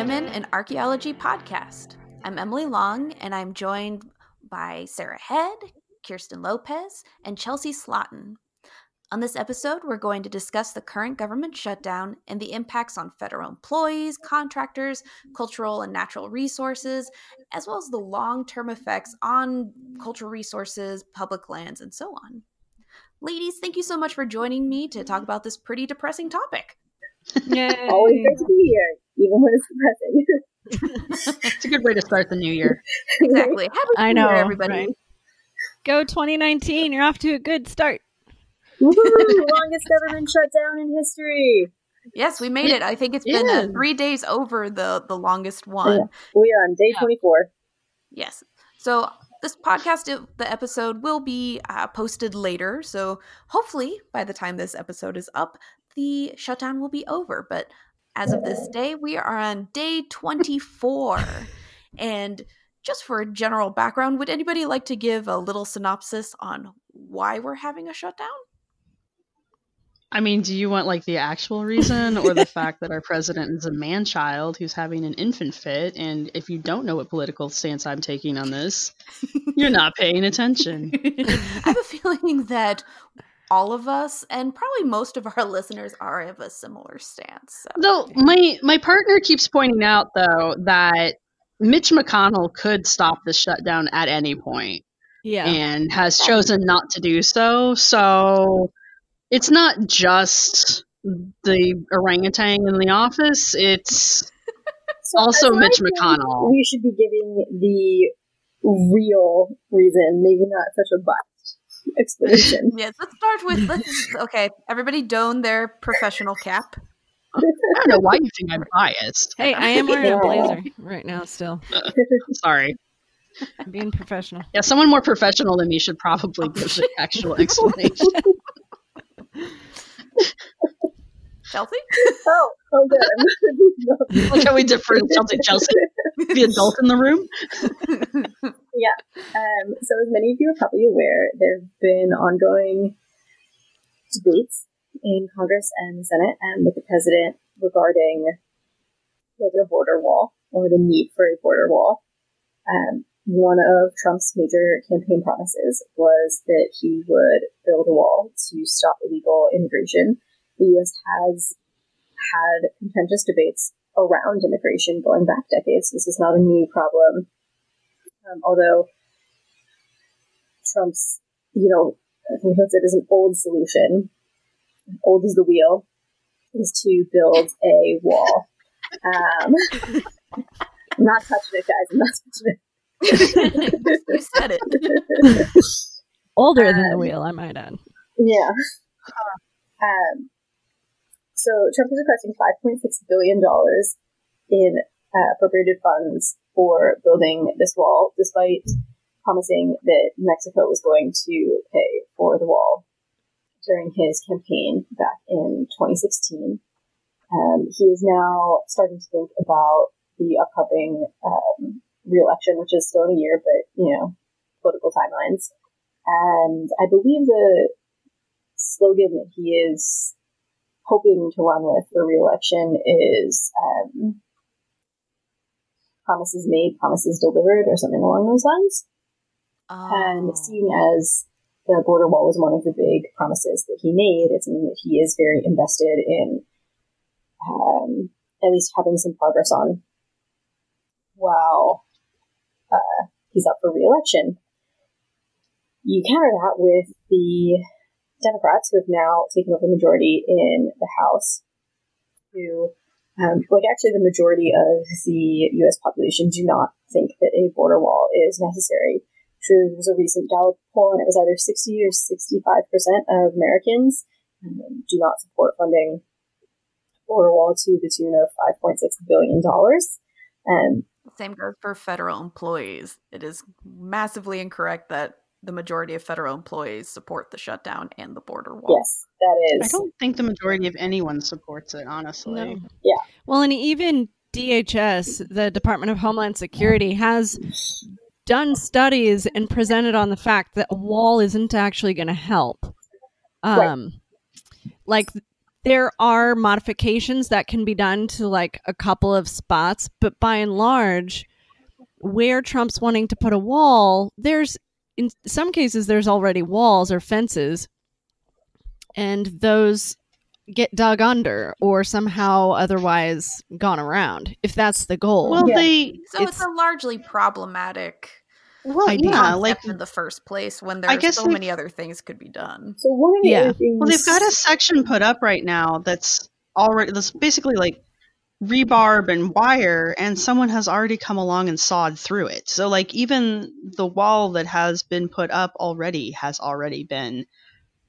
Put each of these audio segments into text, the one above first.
Women in Archaeology podcast. I'm Emily Long, and I'm joined by Sarah Head, Kirsten Lopez, and Chelsea Slotin. On this episode, we're going to discuss the current government shutdown and the impacts on federal employees, contractors, cultural and natural resources, as well as the long term effects on cultural resources, public lands, and so on. Ladies, thank you so much for joining me to talk about this pretty depressing topic. Yay. Always great to be here, even when it's depressing. it's a good way to start the new year. Exactly. Happy I know, year, everybody. Right? Go 2019. You're off to a good start. The longest government shutdown in history. Yes, we made it. I think it's been uh, three days over the the longest one. Yeah. We are on day twenty four. Yes. So this podcast, the episode will be uh, posted later. So hopefully, by the time this episode is up, the shutdown will be over. But as of this day, we are on day 24. and just for a general background, would anybody like to give a little synopsis on why we're having a shutdown? I mean, do you want like the actual reason or the fact that our president is a man child who's having an infant fit? And if you don't know what political stance I'm taking on this, you're not paying attention. I have a feeling that all of us and probably most of our listeners are of a similar stance. So. Though my my partner keeps pointing out though that Mitch McConnell could stop the shutdown at any point. Yeah. And has chosen not to do so. So it's not just the orangutan in the office, it's so also Mitch McConnell. We should be giving the real reason, maybe not such a biased explanation. yes, let's start with let's okay, everybody don their professional cap. I don't know why you think I'm biased. Hey, I am wearing a blazer right now still. Uh, sorry. I'm being professional. Yeah, someone more professional than me should probably give the actual explanation. Chelsea? Oh, oh good. like how we differ Chelsea Chelsea. The adult in the room. Yeah. Um, so as many of you are probably aware, there have been ongoing debates in Congress and the Senate and with the president regarding a border wall or the need for a border wall. Um, one of Trump's major campaign promises was that he would build a wall to stop illegal immigration. The U.S. has had contentious debates around immigration going back decades. This is not a new problem. Um, although Trump's, you know, I think puts it an old solution, old as the wheel, is to build a wall. Um, I'm not touching it, guys. I'm not touching it. you said it. Older um, than the um, wheel, I might add. Yeah. Um, so Trump is requesting $5.6 billion in uh, appropriated funds for building this wall, despite promising that Mexico was going to pay for the wall during his campaign back in 2016. Um, he is now starting to think about the upcoming um, re-election, which is still in a year, but you know, political timelines. And I believe the slogan that he is hoping to run with for re-election is um, "promises made, promises delivered," or something along those lines. Oh. And seeing as the border wall was one of the big promises that he made, it's something that he is very invested in. Um, at least having some progress on. Wow uh, he's up for re-election. You counter that with the Democrats who have now taken over the majority in the House, who, um, like actually the majority of the U.S. population do not think that a border wall is necessary. True, There was a recent Gallup poll, and it was either 60 or 65 percent of Americans um, do not support funding border wall to the tune of 5.6 billion dollars. And same goes for federal employees. It is massively incorrect that the majority of federal employees support the shutdown and the border wall. Yes, that is. I don't think the majority of anyone supports it, honestly. No. Yeah. Well, and even DHS, the Department of Homeland Security, has done studies and presented on the fact that a wall isn't actually going to help. Um, right. Like there are modifications that can be done to like a couple of spots, but by and large, where Trump's wanting to put a wall, there's in some cases there's already walls or fences, and those get dug under or somehow otherwise gone around if that's the goal. Well, yeah. they so it's, it's, a largely problematic well, yeah, like in the first place when there's I guess so many other things could be done. So one of the yeah. things, well, they've got a section put up right now that's already that's basically like rebarb and wire, and someone has already come along and sawed through it. So like even the wall that has been put up already has already been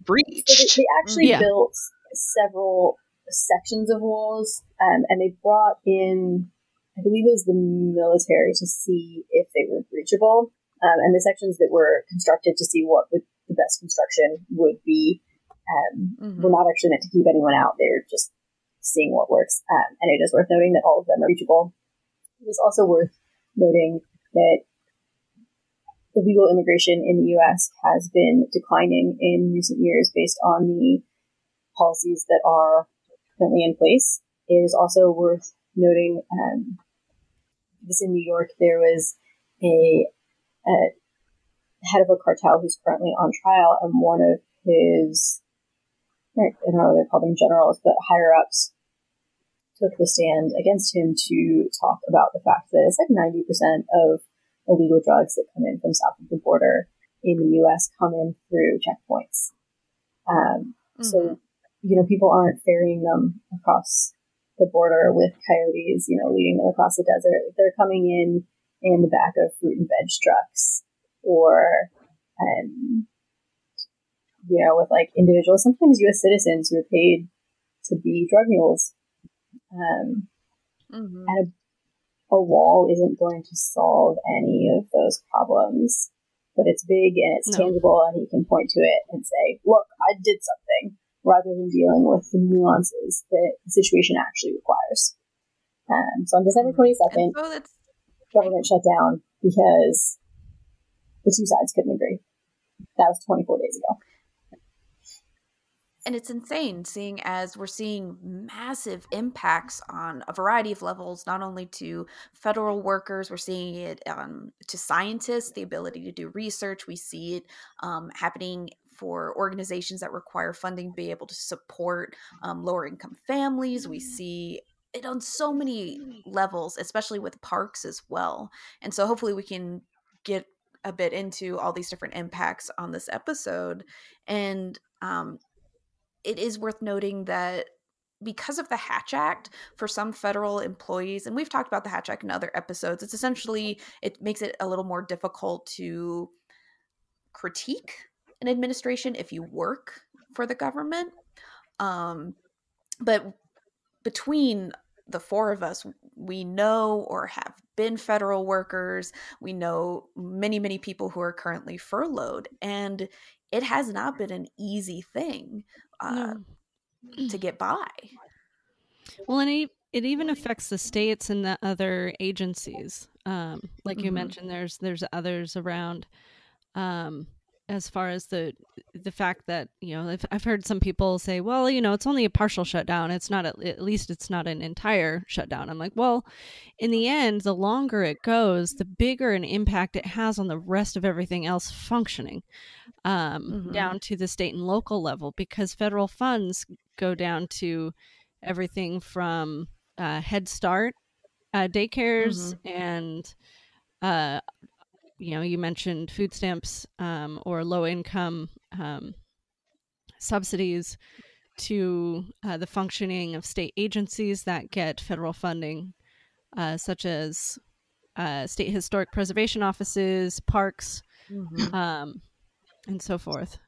breached. So they, they actually yeah. built several sections of walls, um, and they brought in. I believe it was the military to see if they were breachable um, and the sections that were constructed to see what would, the best construction would be um, mm-hmm. were not actually meant to keep anyone out. They were just seeing what works. Um, and it is worth noting that all of them are reachable. It is also worth noting that illegal immigration in the U.S. has been declining in recent years based on the policies that are currently in place. It is also worth noting um, this in New York, there was a uh, head of a cartel who's currently on trial, and one of his, I don't know they call them generals, but higher ups took the stand against him to talk about the fact that it's like 90% of illegal drugs that come in from south of the border in the U.S. come in through checkpoints. Um, mm-hmm. So, you know, people aren't ferrying them across the border with coyotes, you know, leading them across the desert. They're coming in in the back of fruit and veg trucks or um, you know with like individuals sometimes u.s citizens who are paid to be drug mules um, mm-hmm. and a, a, wall isn't going to solve any of those problems but it's big and it's no. tangible and you can point to it and say look i did something rather than dealing with the nuances that the situation actually requires um, so on december 22nd so government shut down because the two sides couldn't agree. That was 24 days ago. And it's insane seeing as we're seeing massive impacts on a variety of levels, not only to federal workers, we're seeing it um, to scientists, the ability to do research. We see it um, happening for organizations that require funding to be able to support um, lower income families. We see it on so many levels, especially with parks as well. And so hopefully we can get a bit into all these different impacts on this episode. And um, it is worth noting that because of the Hatch Act, for some federal employees, and we've talked about the Hatch Act in other episodes, it's essentially, it makes it a little more difficult to critique an administration if you work for the government. Um, but between the four of us, we know or have been federal workers. We know many, many people who are currently furloughed. And it has not been an easy thing uh, no. to get by. Well, and it, it even affects the states and the other agencies. Um, like mm-hmm. you mentioned, there's there's others around. Um, as far as the the fact that you know I've, I've heard some people say well you know it's only a partial shutdown it's not a, at least it's not an entire shutdown i'm like well in the end the longer it goes the bigger an impact it has on the rest of everything else functioning um, mm-hmm. down to the state and local level because federal funds go down to everything from uh, head start uh, daycares mm-hmm. and uh, you know, you mentioned food stamps um, or low income um, subsidies to uh, the functioning of state agencies that get federal funding, uh, such as uh, state historic preservation offices, parks, mm-hmm. um, and so forth.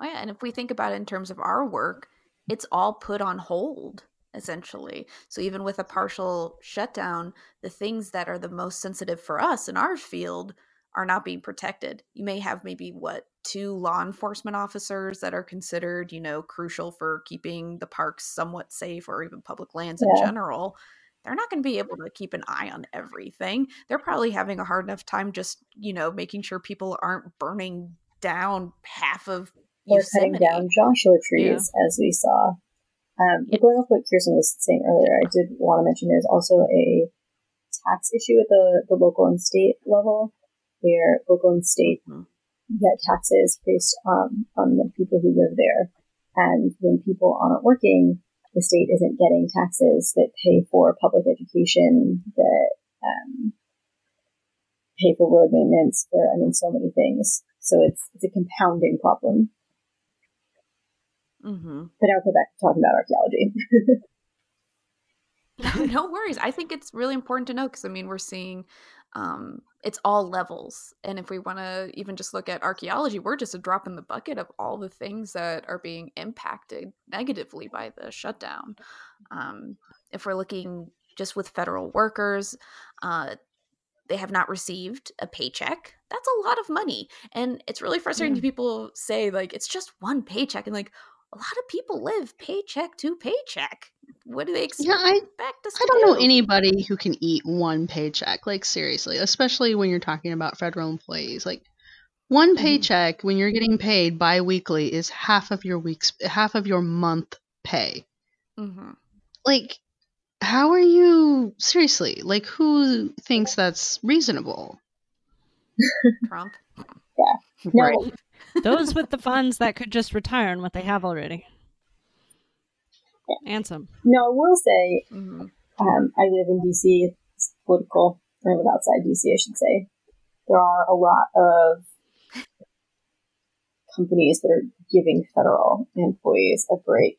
Oh, yeah. And if we think about it in terms of our work, it's all put on hold essentially. So even with a partial shutdown, the things that are the most sensitive for us in our field are not being protected. You may have maybe what two law enforcement officers that are considered, you know, crucial for keeping the parks somewhat safe or even public lands yeah. in general. They're not going to be able to keep an eye on everything. They're probably having a hard enough time just, you know, making sure people aren't burning down half of or cutting down Joshua trees, yeah. as we saw Um, but going off what Kirsten was saying earlier, I did want to mention there's also a tax issue at the, the local and state level where local and state mm-hmm. get taxes based on, on the people who live there. And when people aren't working, the state isn't getting taxes that pay for public education, that um, pay for road maintenance, for I mean, so many things. So it's it's a compounding problem. Mm-hmm. But I'll go back to talking about archaeology. no worries. I think it's really important to know because I mean we're seeing um, it's all levels, and if we want to even just look at archaeology, we're just a drop in the bucket of all the things that are being impacted negatively by the shutdown. Um, if we're looking just with federal workers, uh, they have not received a paycheck. That's a lot of money, and it's really frustrating yeah. to people say like it's just one paycheck, and like a lot of people live paycheck to paycheck. What do they expect yeah, I, I don't do? know anybody who can eat one paycheck. Like seriously, especially when you're talking about federal employees. Like one mm-hmm. paycheck when you're getting paid biweekly is half of your week's half of your month pay. Mm-hmm. Like, how are you seriously? Like, who thinks that's reasonable? Trump. yeah. No, right. Those with the funds that could just retire on what they have already. And some. No, I will say, mm-hmm. um, I live in DC. It's political. I live outside DC, I should say. There are a lot of companies that are giving federal employees a break,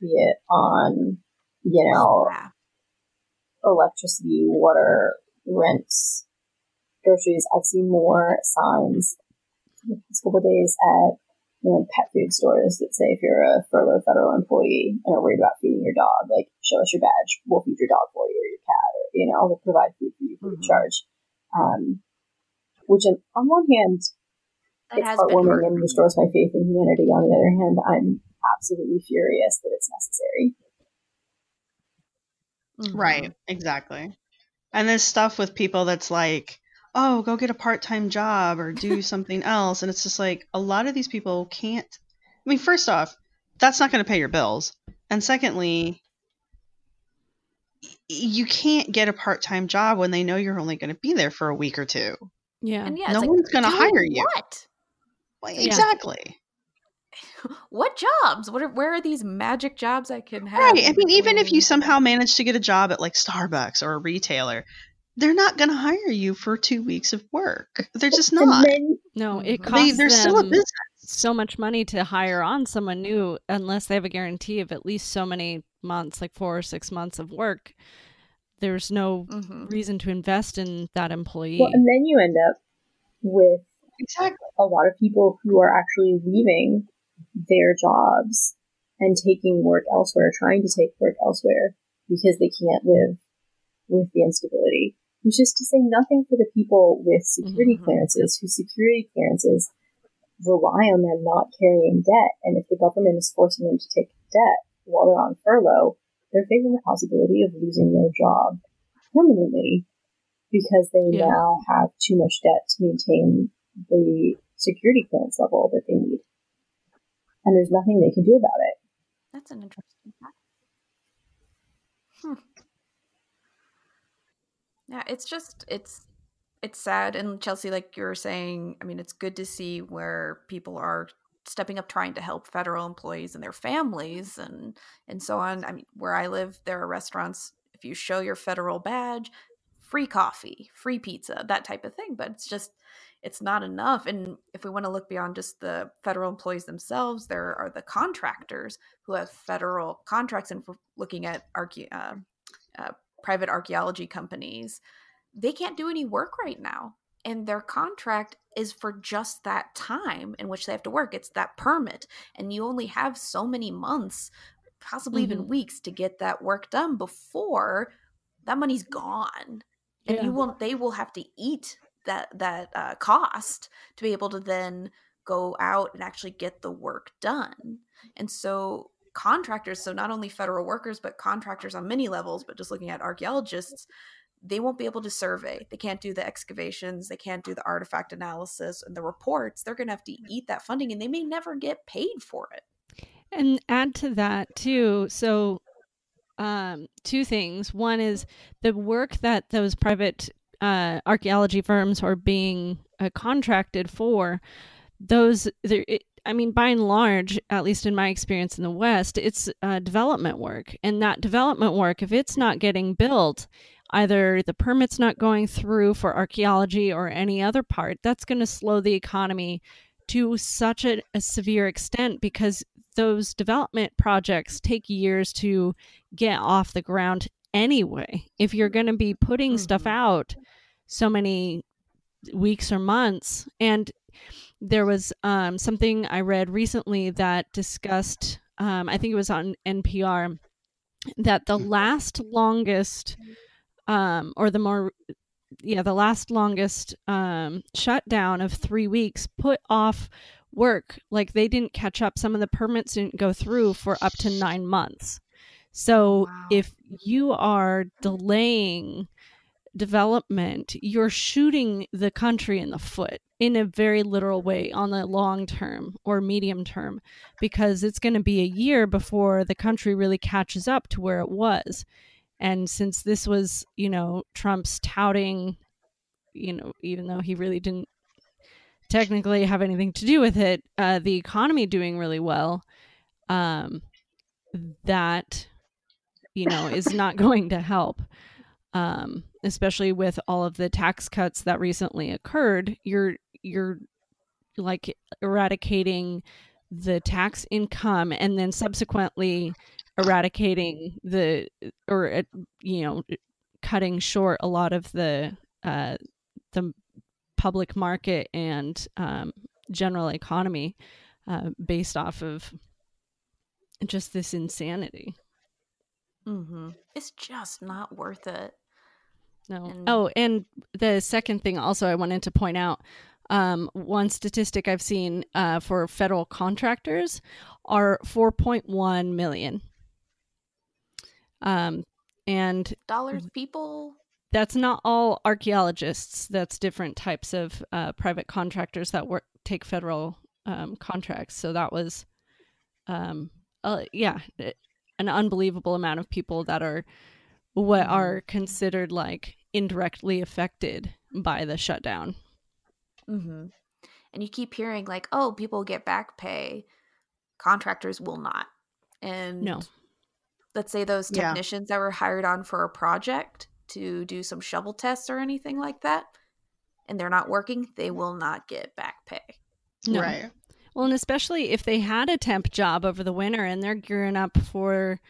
be it on, you know, yeah. electricity, water, rents, groceries. I've seen more signs the past couple days at you know, pet food stores that say if you're a furloughed federal employee and are worried about feeding your dog, like show us your badge, we'll feed your dog for you or your cat, or you know, we'll provide food for you for free mm-hmm. charge. Um, which, on one hand, that it's heartwarming and restores my faith in humanity. On the other hand, I'm absolutely furious that it's necessary. Mm-hmm. Right, exactly. And this stuff with people that's like, oh, go get a part time job or do something else. And it's just like a lot of these people can't. I mean, first off, that's not going to pay your bills. And secondly, you can't get a part time job when they know you're only going to be there for a week or two. Yeah. And yeah no one's going to hire you. What? Well, exactly. What jobs? What are, where are these magic jobs I can have? Right. I mean, even if you somehow manage to get a job at like Starbucks or a retailer, they're not going to hire you for two weeks of work. They're just not. Then, no, it costs they, they're them still a business. so much money to hire on someone new unless they have a guarantee of at least so many months, like four or six months of work. There's no mm-hmm. reason to invest in that employee. Well, and then you end up with exactly. a lot of people who are actually leaving their jobs and taking work elsewhere, trying to take work elsewhere because they can't live with the instability which is to say nothing for the people with security mm-hmm. clearances, whose security clearances rely on them not carrying debt. And if the government is forcing them to take debt while they're on furlough, they're facing the possibility of losing their job permanently because they yeah. now have too much debt to maintain the security clearance level that they need. And there's nothing they can do about it. That's an interesting fact. Hmm. Yeah, it's just it's it's sad and Chelsea like you were saying, I mean it's good to see where people are stepping up trying to help federal employees and their families and and so on. I mean where I live there are restaurants if you show your federal badge, free coffee, free pizza, that type of thing, but it's just it's not enough and if we want to look beyond just the federal employees themselves there are the contractors who have federal contracts and looking at archae- uh, uh, private archaeology companies, they can't do any work right now. And their contract is for just that time in which they have to work. It's that permit. And you only have so many months, possibly mm-hmm. even weeks, to get that work done before that money's gone. And yeah. you will they will have to eat that that uh, cost to be able to then go out and actually get the work done. And so contractors, so not only federal workers, but contractors on many levels, but just looking at archaeologists, they won't be able to survey. They can't do the excavations. They can't do the artifact analysis and the reports. They're going to have to eat that funding and they may never get paid for it. And add to that too. So, um, two things. One is the work that those private uh, archaeology firms are being uh, contracted for. Those, it, I mean, by and large, at least in my experience in the West, it's uh, development work. And that development work, if it's not getting built, either the permit's not going through for archaeology or any other part, that's going to slow the economy to such a, a, severe extent because those development projects take years to get off the ground anyway. If you're going to be putting mm-hmm. stuff out so many weeks or months, and there was um, something I read recently that discussed, um, I think it was on NPR, that the last longest, um, or the more, yeah, the last longest um, shutdown of three weeks put off work. Like they didn't catch up. Some of the permits didn't go through for up to nine months. So wow. if you are delaying development, you're shooting the country in the foot in a very literal way on the long term or medium term because it's going to be a year before the country really catches up to where it was. And since this was, you know, Trump's touting, you know, even though he really didn't technically have anything to do with it, uh, the economy doing really well, um, that, you know, is not going to help um, especially with all of the tax cuts that recently occurred, you're you're like eradicating the tax income and then subsequently eradicating the or uh, you know cutting short a lot of the uh, the public market and um, general economy uh, based off of just this insanity. Mm-hmm. It's just not worth it. No. And- oh, and the second thing also I wanted to point out um, one statistic I've seen uh, for federal contractors are 4.1 million. Um, and dollars people. That's not all archaeologists. That's different types of uh, private contractors that work take federal um, contracts. So that was, um, uh, yeah, an unbelievable amount of people that are what mm-hmm. are considered like indirectly affected by the shutdown. Mm-hmm. And you keep hearing like, oh, people get back pay, contractors will not. And no, let's say those technicians yeah. that were hired on for a project to do some shovel tests or anything like that, and they're not working, they will not get back pay. No. Right. Well, and especially if they had a temp job over the winter and they're gearing up for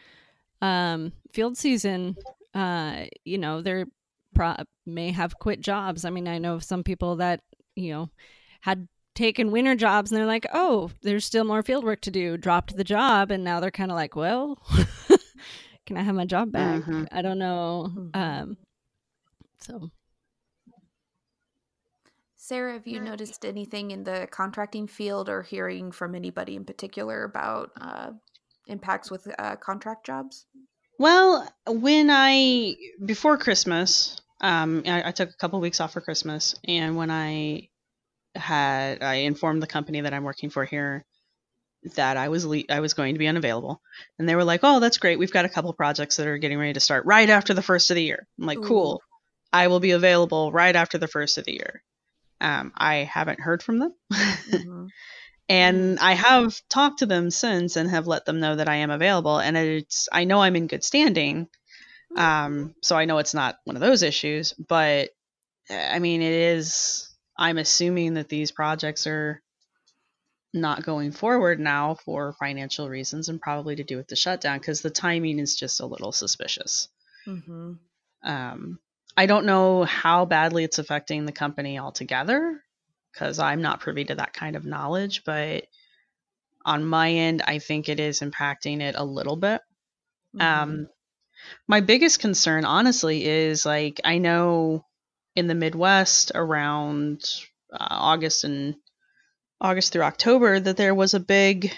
um, field season, uh, you know, they're pro- may have quit jobs. I mean, I know of some people that, you know, had taken winter jobs and they're like, oh, there's still more field work to do, dropped the job. And now they're kind of like, well, can I have my job back? Mm-hmm. I don't know. Mm-hmm. Um, so. Sarah, have you noticed anything in the contracting field or hearing from anybody in particular about uh, impacts with uh, contract jobs? Well, when I before Christmas, um, I, I took a couple of weeks off for Christmas, and when I had I informed the company that I'm working for here that I was le- I was going to be unavailable, and they were like, "Oh, that's great. We've got a couple projects that are getting ready to start right after the first of the year." I'm like, Ooh. "Cool. I will be available right after the first of the year." Um, I haven't heard from them. Mm-hmm. And I have talked to them since and have let them know that I am available. And it's, I know I'm in good standing. Um, so I know it's not one of those issues, but I mean, it is, I'm assuming that these projects are not going forward now for financial reasons and probably to do with the shutdown because the timing is just a little suspicious. Mm-hmm. Um, I don't know how badly it's affecting the company altogether because I'm not privy to that kind of knowledge. But on my end, I think it is impacting it a little bit. Mm-hmm. Um, my biggest concern, honestly, is like I know in the Midwest around uh, August and August through October that there was a big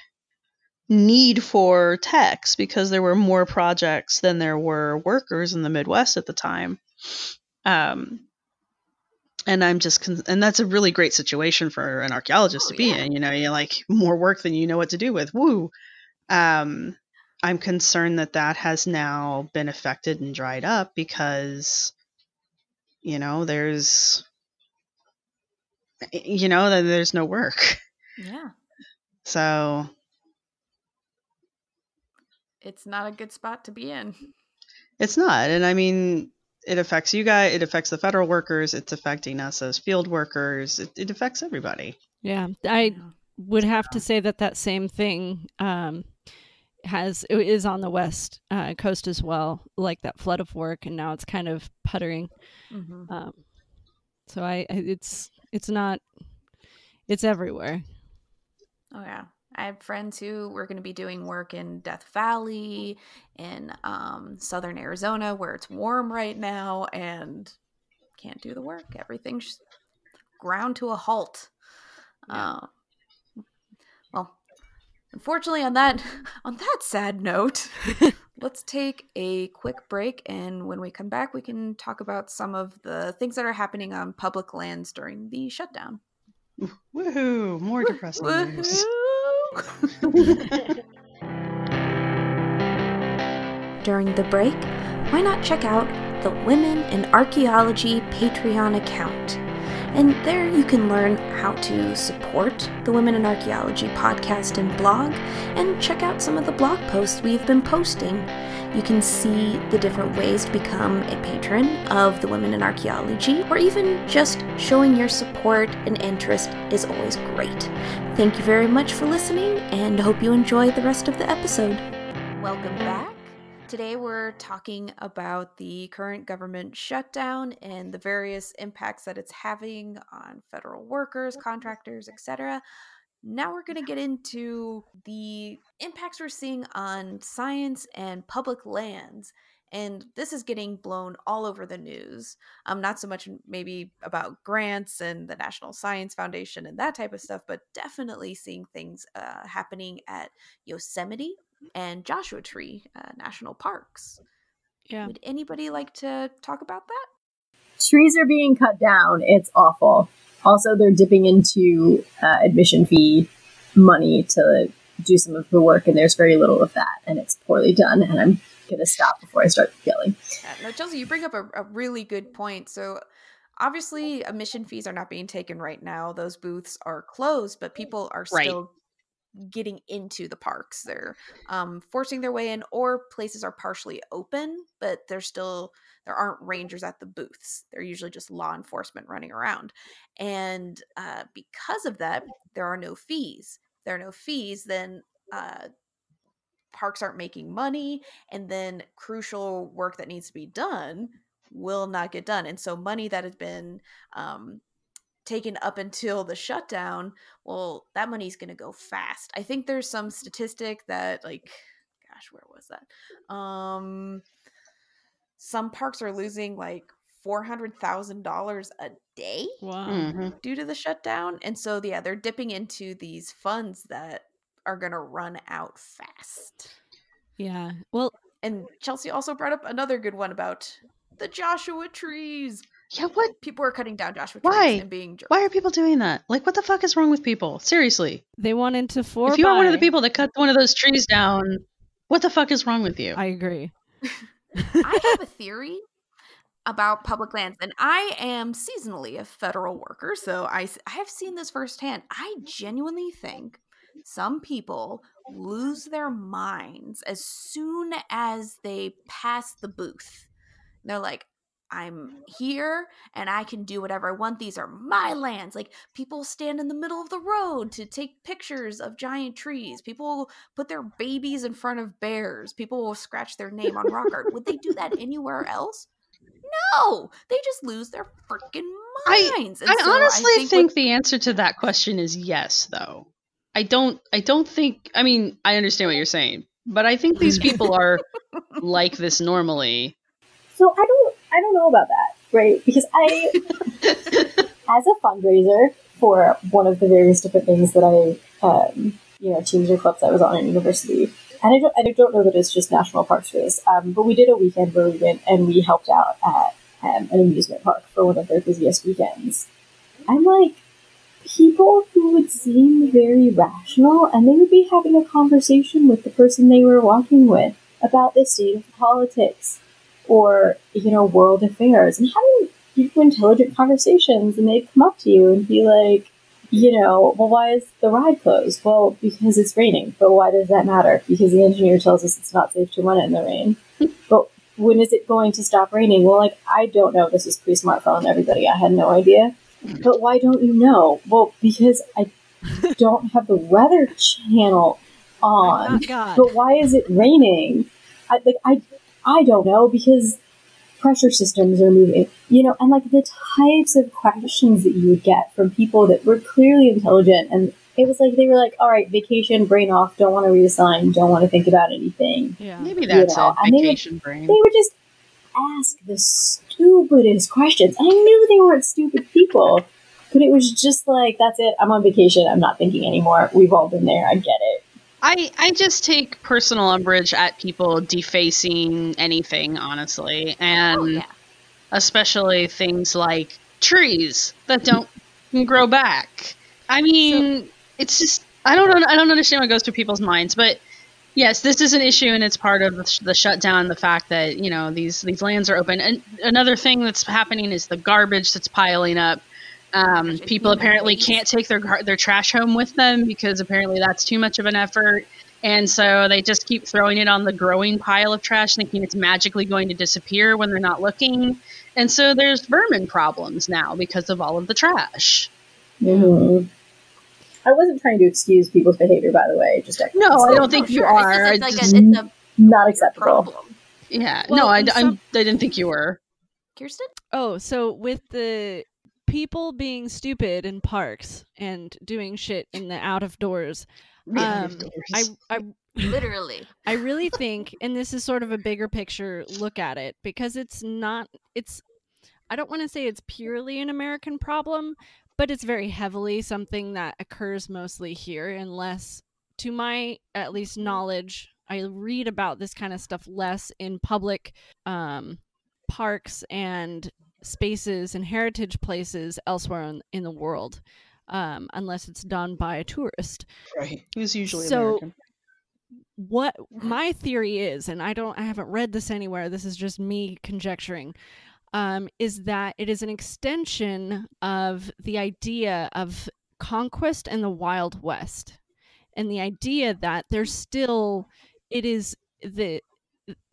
need for techs because there were more projects than there were workers in the Midwest at the time. Um, and I'm just, con- and that's a really great situation for an archaeologist oh, to be yeah. in. You know, you're like more work than you know what to do with. Woo. Um, I'm concerned that that has now been affected and dried up because, you know, there's, you know, that there's no work. Yeah. So it's not a good spot to be in. It's not. And I mean, it affects you guys, it affects the federal workers, it's affecting us as field workers, it, it affects everybody. Yeah. I would have to say that that same thing um, has it is on the west uh, coast as well, like that flood of work, and now it's kind of puttering. Mm-hmm. Um, so I, it's it's not, it's everywhere. Oh yeah, I have friends who were going to be doing work in Death Valley, in um, southern Arizona, where it's warm right now, and can't do the work. Everything's ground to a halt. Yeah. Well, unfortunately, on that on that sad note, let's take a quick break, and when we come back, we can talk about some of the things that are happening on public lands during the shutdown. Woohoo! More depressing news. During the break, why not check out the Women in Archaeology Patreon account? And there you can learn how to support the Women in Archaeology podcast and blog, and check out some of the blog posts we've been posting you can see the different ways to become a patron of the Women in Archaeology, or even just showing your support and interest is always great. Thank you very much for listening, and hope you enjoy the rest of the episode. Welcome back. Today we're talking about the current government shutdown and the various impacts that it's having on federal workers, contractors, etc. Now we're going to get into the impacts we're seeing on science and public lands. And this is getting blown all over the news. Um, not so much maybe about grants and the National Science Foundation and that type of stuff, but definitely seeing things uh, happening at Yosemite and Joshua Tree uh, National Parks. Yeah. Would anybody like to talk about that? Trees are being cut down. It's awful. Also, they're dipping into uh, admission fee money to do some of the work, and there's very little of that, and it's poorly done. And I'm going to stop before I start yelling. Yeah, no, Chelsea, you bring up a, a really good point. So, obviously, admission fees are not being taken right now. Those booths are closed, but people are still right getting into the parks. They're um, forcing their way in, or places are partially open, but there's still there aren't rangers at the booths. They're usually just law enforcement running around, and uh, because of that, there are no fees. There are no fees, then. Uh, parks aren't making money and then crucial work that needs to be done will not get done and so money that has been um, taken up until the shutdown, well, that money's going to go fast. I think there's some statistic that like gosh, where was that? Um some parks are losing like $400,000 a day wow. Mm-hmm. due to the shutdown. And so yeah, they're dipping into these funds that are going to run out fast. Yeah. Well, and Chelsea also brought up another good one about the Joshua trees yeah, what? People are cutting down Joshua trees Why? and being jerks. Why are people doing that? Like, what the fuck is wrong with people? Seriously. They wanted to four. If you are one of the people that cut one of those trees down, what the fuck is wrong with you? I agree. I have a theory about public lands, and I am seasonally a federal worker, so I, I have seen this firsthand. I genuinely think some people lose their minds as soon as they pass the booth. They're like, I'm here and I can do whatever I want. These are my lands. Like people stand in the middle of the road to take pictures of giant trees. People put their babies in front of bears. People will scratch their name on rock art. Would they do that anywhere else? No, they just lose their freaking minds. I, I so honestly I think, think the answer to that question is yes, though. I don't. I don't think. I mean, I understand what you're saying, but I think these people are like this normally. So I don't know about that, right? Because I, as a fundraiser for one of the various different things that I, um, you know, teams or clubs I was on at university, and I don't, I don't know that it's just National Parks Days, um, but we did a weekend where we went and we helped out at um, an amusement park for one of their busiest weekends. I'm like, people who would seem very rational and they would be having a conversation with the person they were walking with about the state of politics or, you know, world affairs and having deep, intelligent conversations. And they'd come up to you and be like, you know, well, why is the ride closed? Well, because it's raining. But why does that matter? Because the engineer tells us it's not safe to run it in the rain. but when is it going to stop raining? Well, like, I don't know. This is pre smartphone, everybody. I had no idea. But why don't you know? Well, because I don't have the weather channel on. Oh, but why is it raining? I like I I don't know because pressure systems are moving. You know, and like the types of questions that you would get from people that were clearly intelligent and it was like they were like, all right, vacation, brain off, don't want to reassign, don't want to think about anything. Yeah, maybe that's you know? it. Vacation they would, brain. They would just ask the stupidest questions. I knew they weren't stupid people, but it was just like, that's it. I'm on vacation. I'm not thinking anymore. We've all been there. I get it. I, I just take personal umbrage at people defacing anything, honestly. And oh, yeah. especially things like trees that don't grow back. I mean, so, it's just I don't I don't understand what goes through people's minds, but yes, this is an issue, and it's part of the shutdown. The fact that you know these these lands are open, and another thing that's happening is the garbage that's piling up. Um, people apparently can't take their their trash home with them because apparently that's too much of an effort, and so they just keep throwing it on the growing pile of trash, thinking it's magically going to disappear when they're not looking. And so there's vermin problems now because of all of the trash. Mm-hmm. I wasn't trying to excuse people's behavior, by the way. Just no, I don't think you are. It's, like a, it's a not acceptable. Problem. Yeah, well, no, I, I, I didn't think you were. Kirsten? Oh, so with the people being stupid in parks and doing shit in the out of doors, um, I, I literally, I really think, and this is sort of a bigger picture look at it because it's not. It's I don't want to say it's purely an American problem, but it's very heavily something that occurs mostly here unless to my at least knowledge i read about this kind of stuff less in public um, parks and spaces and heritage places elsewhere in, in the world um, unless it's done by a tourist right who's usually so American. what my theory is and i don't i haven't read this anywhere this is just me conjecturing um, is that it is an extension of the idea of conquest and the Wild West, and the idea that there's still it is the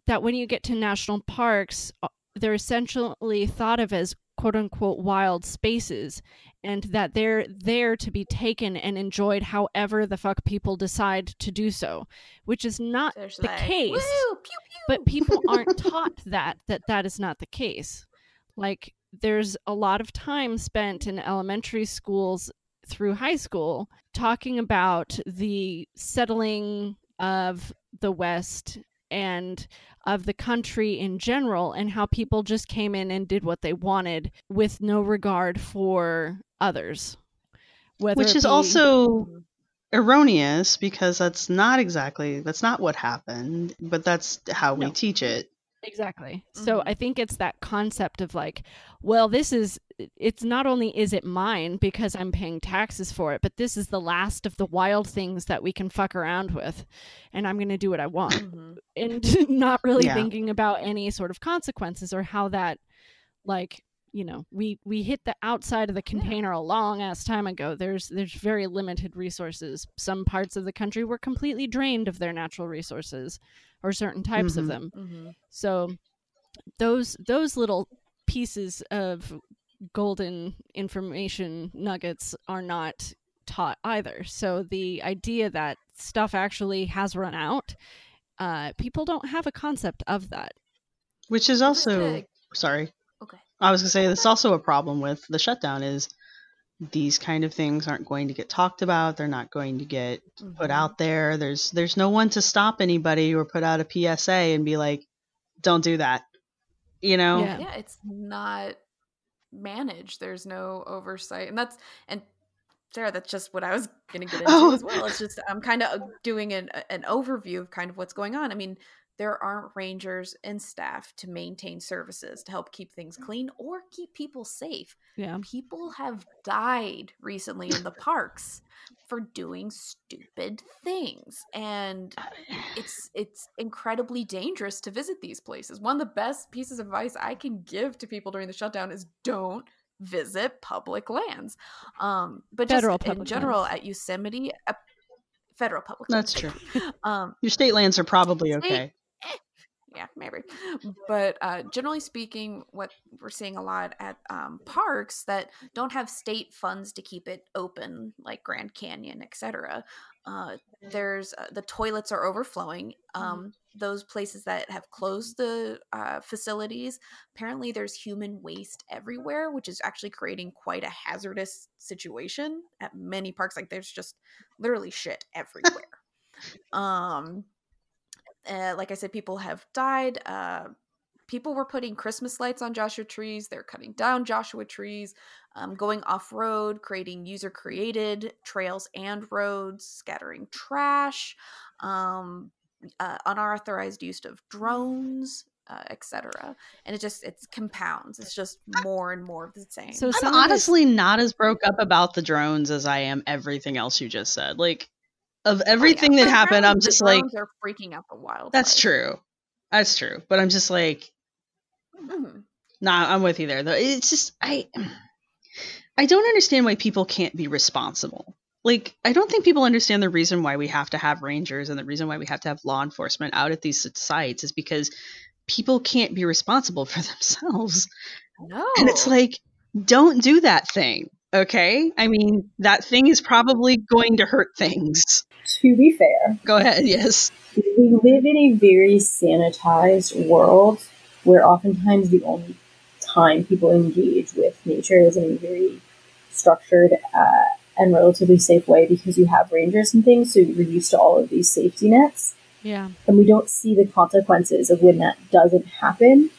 that when you get to national parks, they're essentially thought of as quote unquote wild spaces and that they're there to be taken and enjoyed however the fuck people decide to do so which is not There's the like, case pew, pew. but people aren't taught that that that is not the case like there's a lot of time spent in elementary schools through high school talking about the settling of the west and of the country in general and how people just came in and did what they wanted with no regard for others which is be... also erroneous because that's not exactly that's not what happened but that's how we teach it exactly mm-hmm. so i think it's that concept of like well this is it's not only is it mine because i'm paying taxes for it but this is the last of the wild things that we can fuck around with and i'm going to do what i want mm-hmm. and not really yeah. thinking about any sort of consequences or how that like you know we we hit the outside of the container a long ass time ago. There's there's very limited resources. Some parts of the country were completely drained of their natural resources or certain types mm-hmm. of them. Mm-hmm. so those those little pieces of golden information nuggets are not taught either. So the idea that stuff actually has run out uh, people don't have a concept of that. Which is also sorry I was gonna say this also a problem with the shutdown is these kind of things aren't going to get talked about. They're not going to get mm-hmm. put out there. There's there's no one to stop anybody or put out a PSA and be like, "Don't do that." You know? Yeah, yeah it's not managed. There's no oversight, and that's and Sarah, that's just what I was going to get into oh. as well. It's just I'm kind of doing an an overview of kind of what's going on. I mean, there aren't rangers and staff to maintain services to help keep things clean or keep people safe. Yeah. People have died recently in the parks for doing stupid things and it's it's incredibly dangerous to visit these places. One of the best pieces of advice I can give to people during the shutdown is don't visit public lands. Um but Federal just in general lands. at Yosemite uh, federal public lands That's true. Um Your state lands are probably State- okay. Yeah, maybe. But uh, generally speaking, what we're seeing a lot at um, parks that don't have state funds to keep it open, like Grand Canyon, etc. Uh, there's uh, the toilets are overflowing. Um, Those places that have closed the uh, facilities, apparently there's human waste everywhere, which is actually creating quite a hazardous situation at many parks. Like there's just literally shit everywhere. um uh, like I said, people have died. Uh, people were putting Christmas lights on Joshua trees. They're cutting down Joshua trees, um, going off road, creating user created trails and roads, scattering trash, um, uh, unauthorized use of drones. Uh, etc. And it just it's compounds. It's just more and more of the same. So I'm some this- honestly not as broke up about the drones as I am everything else you just said. Like, of Oh, yeah. everything that happened, I'm just like, they're freaking out the wild. that's true. That's true. But I'm just like, hmm nah, I'm with you there. Though it's just I, I don't understand why people can't be responsible. Like, I don't think people understand the reason why we have to have rangers and the reason why we have to have law enforcement out at these sites is because people can't be responsible for themselves. No, And it's like, don't do that thing. Okay. I mean, that thing is probably going to hurt things. To be fair, Go ahead. Yes. we live in a very sanitized world where oftentimes the only time people engage with nature is in a very structured uh, and relatively safe way because you have rangers and things, so you're used to all of these safety nets. Yeah. and we don't see the consequences of when that doesn't happen.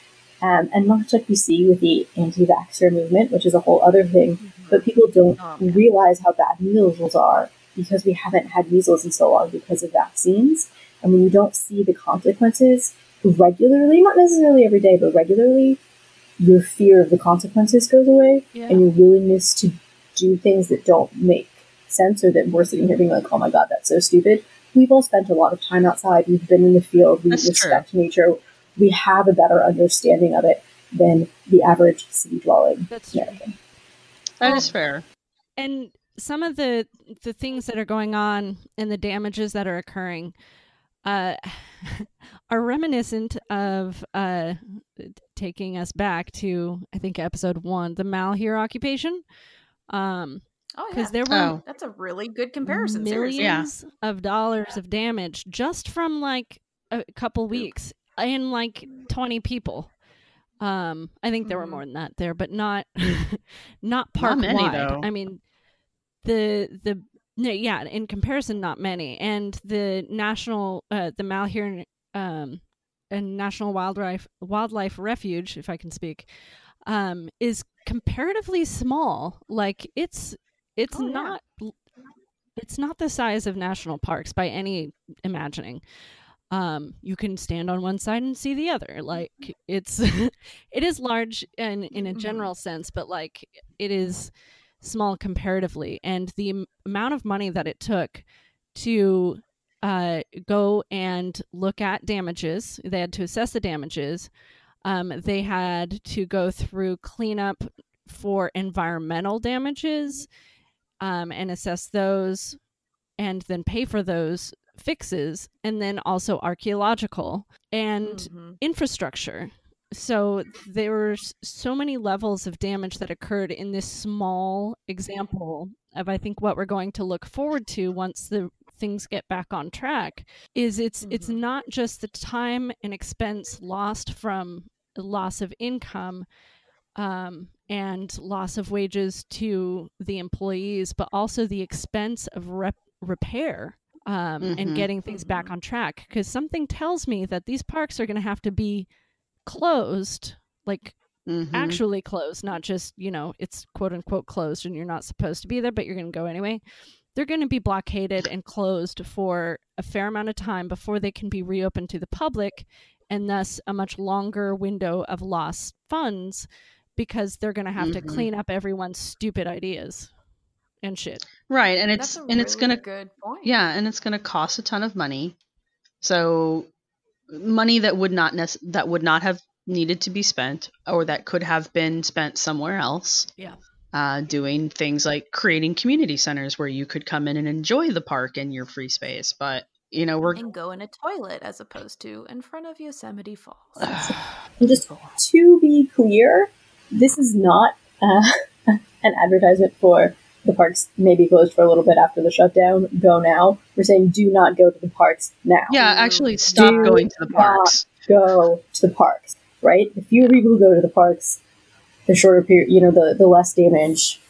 Um, and much like we see with the anti-vaxxer movement, which is a whole other thing, but people don't Oh, realize how bad measles are because we haven't had measles in so long because of vaccines. And when you don't see the consequences regularly, not necessarily every day, but regularly, your fear of the consequences goes away Yeah. and your willingness to do things that don't make sense or that we're sitting here being like, oh my god, that's so stupid. We've all spent a lot of time outside. We've been in the field. We That's respect nature. We have a better understanding of it than the average city dwelling That's true. American. that Oh. is fair. and some of the the things that are going on and the damages that are occurring uh, are reminiscent of uh, taking us back to I think episode one, the Malheur occupation. Um, oh yeah, because there were Oh. that's a really good comparison. seriously. millions of dollars of damage just from like a couple weeks and like 20 people. Um, I think there were Mhm. more than that there, but not not park Not many, wide. though. I mean, the the no, yeah, in comparison, not many. And the national, uh, the Malheur, um, and National Wildlife Wildlife Refuge, if I can speak, um, is comparatively small. Like it's it's Oh, yeah. not it's not the size of national parks by any imagining. Um, you can stand on one side and see the other. Like it's it is large in in a Mhm. general sense, but like it is small comparatively. And the am- amount of money that it took to uh, go and look at damages, they had to assess the damages. Um, they had to go through cleanup for environmental damages um, and assess those and then pay for those fixes and then also archaeological and Mhm. infrastructure so there were so many levels of damage that occurred in this small example of i think what we're going to look forward to once the things get back on track is it's it's Mhm. not just the time and expense lost from loss of income um, and loss of wages to the employees, but also the expense of rep- repair um, and Mhm. getting things back on track. Because something tells me that these parks are going to have to be closed, like Mhm. actually closed, not just, you know, it's quote unquote closed and you're not supposed to be there, but you're going to go anyway. they're going to be blockaded and closed for a fair amount of time before they can be reopened to the public and thus a much longer window of lost funds because they're going to have mm-hmm. to clean up everyone's stupid ideas and shit. Right, and it's and really it's going to good point. Yeah, and it's going to cost a ton of money. So money that would not nec- that would not have needed to be spent or that could have been spent somewhere else. Yeah. Uh, doing things like creating community centers where you could come in and enjoy the park in your free space, but you know we're and go in a toilet as opposed to in front of Yosemite Falls. just to be clear, this is not uh, an advertisement for the parks may be closed for a little bit after the shutdown. Go now. We're saying do not go to the parks now. Yeah, actually stop do going to the parks. Go to the parks, right? The fewer people who go to the parks, the shorter period, you know, the, the less damage,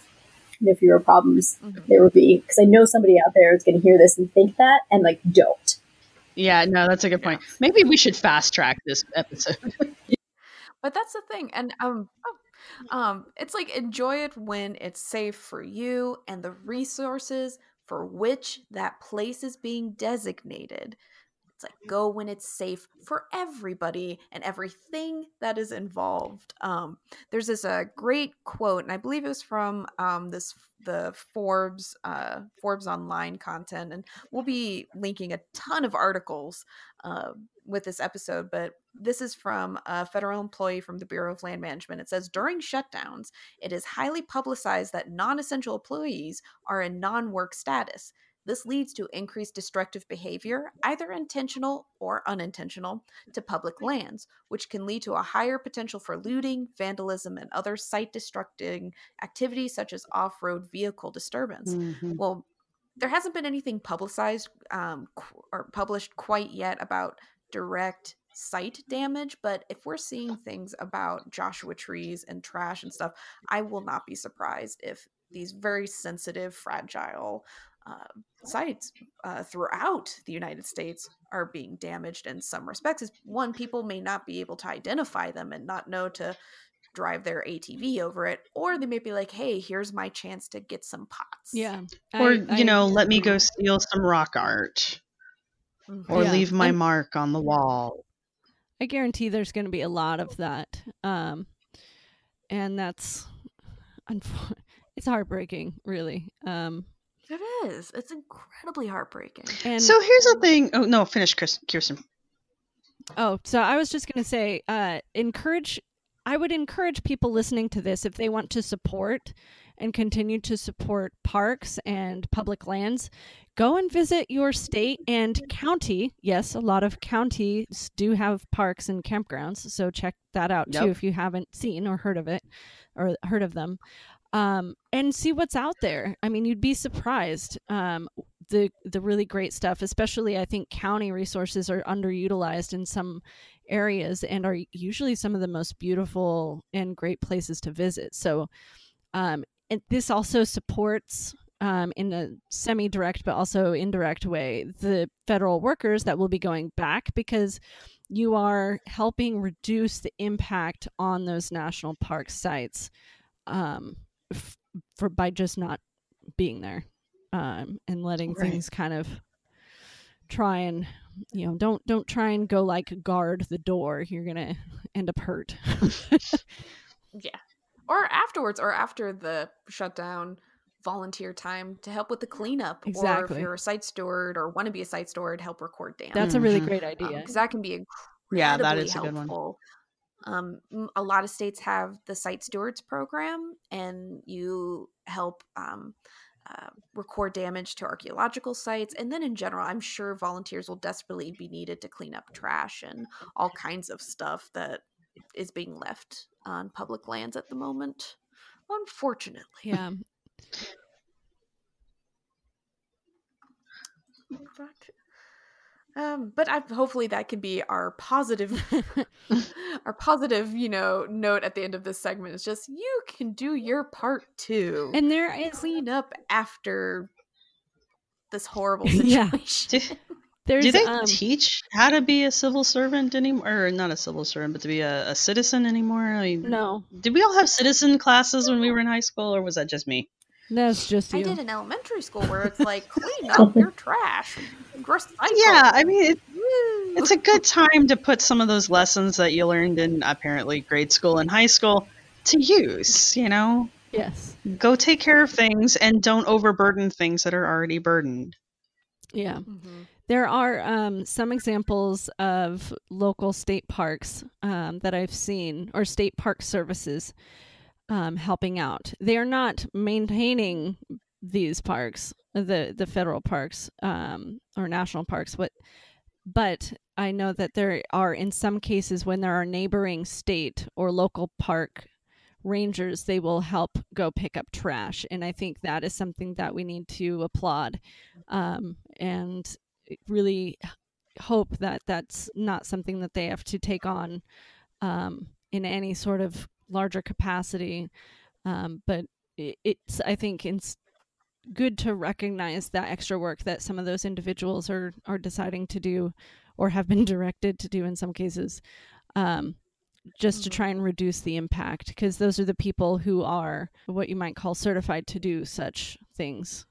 the fewer problems mm-hmm. there will be. Because I know somebody out there is going to hear this and think that and like don't. Yeah, no, that's a good point. Maybe we should fast track this episode. but that's the thing. And um, oh, um, it's like enjoy it when it's safe for you and the resources for which that place is being designated. It's like go when it's safe for everybody and everything that is involved. Um, there's this uh, great quote, and I believe it was from um, this the Forbes uh, Forbes online content, and we'll be linking a ton of articles uh, with this episode. But this is from a federal employee from the Bureau of Land Management. It says during shutdowns, it is highly publicized that non essential employees are in non work status. This leads to increased destructive behavior, either intentional or unintentional, to public lands, which can lead to a higher potential for looting, vandalism, and other site destructing activities such as off road vehicle disturbance. Mm-hmm. Well, there hasn't been anything publicized um, or published quite yet about direct site damage, but if we're seeing things about Joshua trees and trash and stuff, I will not be surprised if these very sensitive, fragile uh, sites uh, throughout the United States are being damaged in some respects. Is one, people may not be able to identify them and not know to drive their ATV over it, or they may be like, "Hey, here's my chance to get some pots." Yeah, or I, you know, let me go steal some rock art, mm-hmm. or yeah. leave my and, mark on the wall. I guarantee there's going to be a lot of that. Um, and that's it's heartbreaking, really. Um, it is. It's incredibly heartbreaking. And so here's the thing. Oh no, finish, Chris, Kirsten. Oh, so I was just going to say, uh, encourage. I would encourage people listening to this if they want to support and continue to support parks and public lands, go and visit your state and county. Yes, a lot of counties do have parks and campgrounds, so check that out yep. too if you haven't seen or heard of it or heard of them. Um, and see what's out there. I mean, you'd be surprised. Um, the the really great stuff, especially I think county resources are underutilized in some areas and are usually some of the most beautiful and great places to visit. So um, and this also supports um, in a semi direct but also indirect way the federal workers that will be going back because you are helping reduce the impact on those national park sites um, f- for by just not being there um, and letting right. things kind of try and you know don't don't try and go like guard the door. You're gonna end up hurt. Yeah. Or afterwards or after the shutdown volunteer time to help with the cleanup exactly. or if you're a site steward or want to be a site steward help record damage that's a really great um, idea. Because um, that can be incredibly yeah that is helpful. a good one um, a lot of states have the site stewards program and you help um, uh, record damage to archaeological sites and then in general i'm sure volunteers will desperately be needed to clean up trash and all kinds of stuff that is being left on public lands at the moment. Unfortunately. Yeah. Um, but I, hopefully that can be our positive, our positive, you know, note at the end of this segment is just you can do your part too, and there is clean up after this horrible situation. Yeah. There's, Do they um, teach how to be a civil servant anymore? Or not a civil servant, but to be a, a, citizen anymore? I mean, no. Did we all have citizen classes when we were in high school, or was that just me? That's just you. I did in elementary school where it's like clean up your trash, recycle. Yeah, I mean, it, it's a good time to put some of those lessons that you learned in apparently grade school and high school to use. You know, yes, go take care of things and don't overburden things that are already burdened. Yeah. Mm-hmm. There are um, some examples of local state parks um, that I've seen, or state park services um, helping out. They are not maintaining these parks, the the federal parks um, or national parks, but but I know that there are in some cases when there are neighboring state or local park rangers, they will help go pick up trash, and I think that is something that we need to applaud um, and really hope that that's not something that they have to take on um, in any sort of larger capacity. Um, but it, it's, I think, it's good to recognize that extra work that some of those individuals are are deciding to do, or have been directed to do in some cases, um, just to mm-hmm. try and reduce the impact. Because those are the people who are what you might call certified to do such things.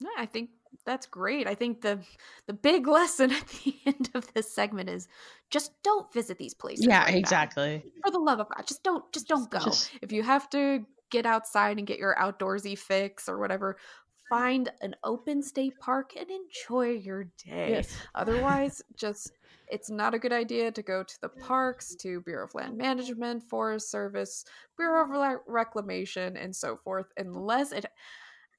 Yeah, I think that's great. I think the the big lesson at the end of this segment is just don't visit these places. Yeah, right exactly. Now. For the love of God, just don't just don't go. Just... If you have to get outside and get your outdoorsy fix or whatever, find an open state park and enjoy your day. Yes. Otherwise, just it's not a good idea to go to the parks, to Bureau of Land Management, Forest Service, Bureau of Reclamation, and so forth, unless it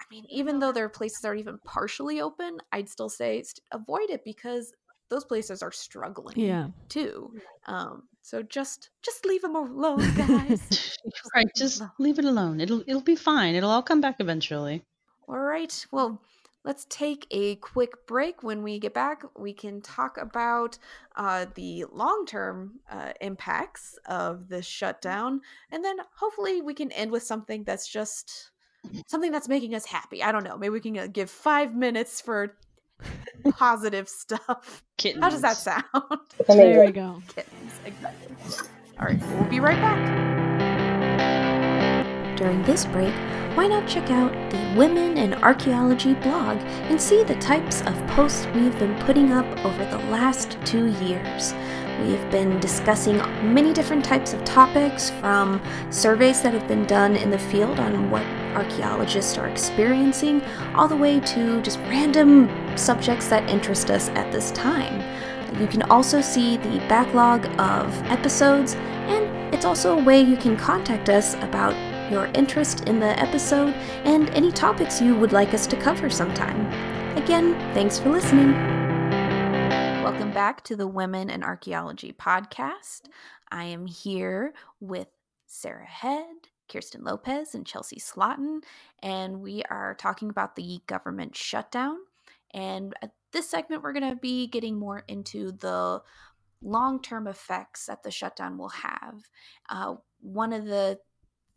I mean, even though there are places that are even partially open, I'd still say avoid it because those places are struggling yeah. too. Um so just just leave them alone guys. Right just leave it alone. It'll it'll be fine. It'll all come back eventually. All right well let's take a quick break. When we get back we can talk about uh, the long-term uh, impacts of this shutdown and then hopefully we can end with something that's just something that's making us happy. I don't know. Maybe we can uh, give five minutes for positive stuff. Kittens. How does that sound? There we go. Kittens, exactly. All right, we'll be right back. During this break, why not check out the Women in Archaeology blog and see the types of posts we've been putting up over the last two years. We've been discussing many different types of topics from surveys that have been done in the field on what archaeologists are experiencing, all the way to just random subjects that interest us at this time. You can also see the backlog of episodes, and it's also a way you can contact us about your interest in the episode and any topics you would like us to cover sometime. Again, thanks for listening. Welcome back to the Women in Archaeology podcast. I am here with Sarah Head, Kirsten Lopez, and Chelsea Slotten, and we are talking about the government shutdown. And at this segment, we're going to be getting more into the long term effects that the shutdown will have. Uh, one of the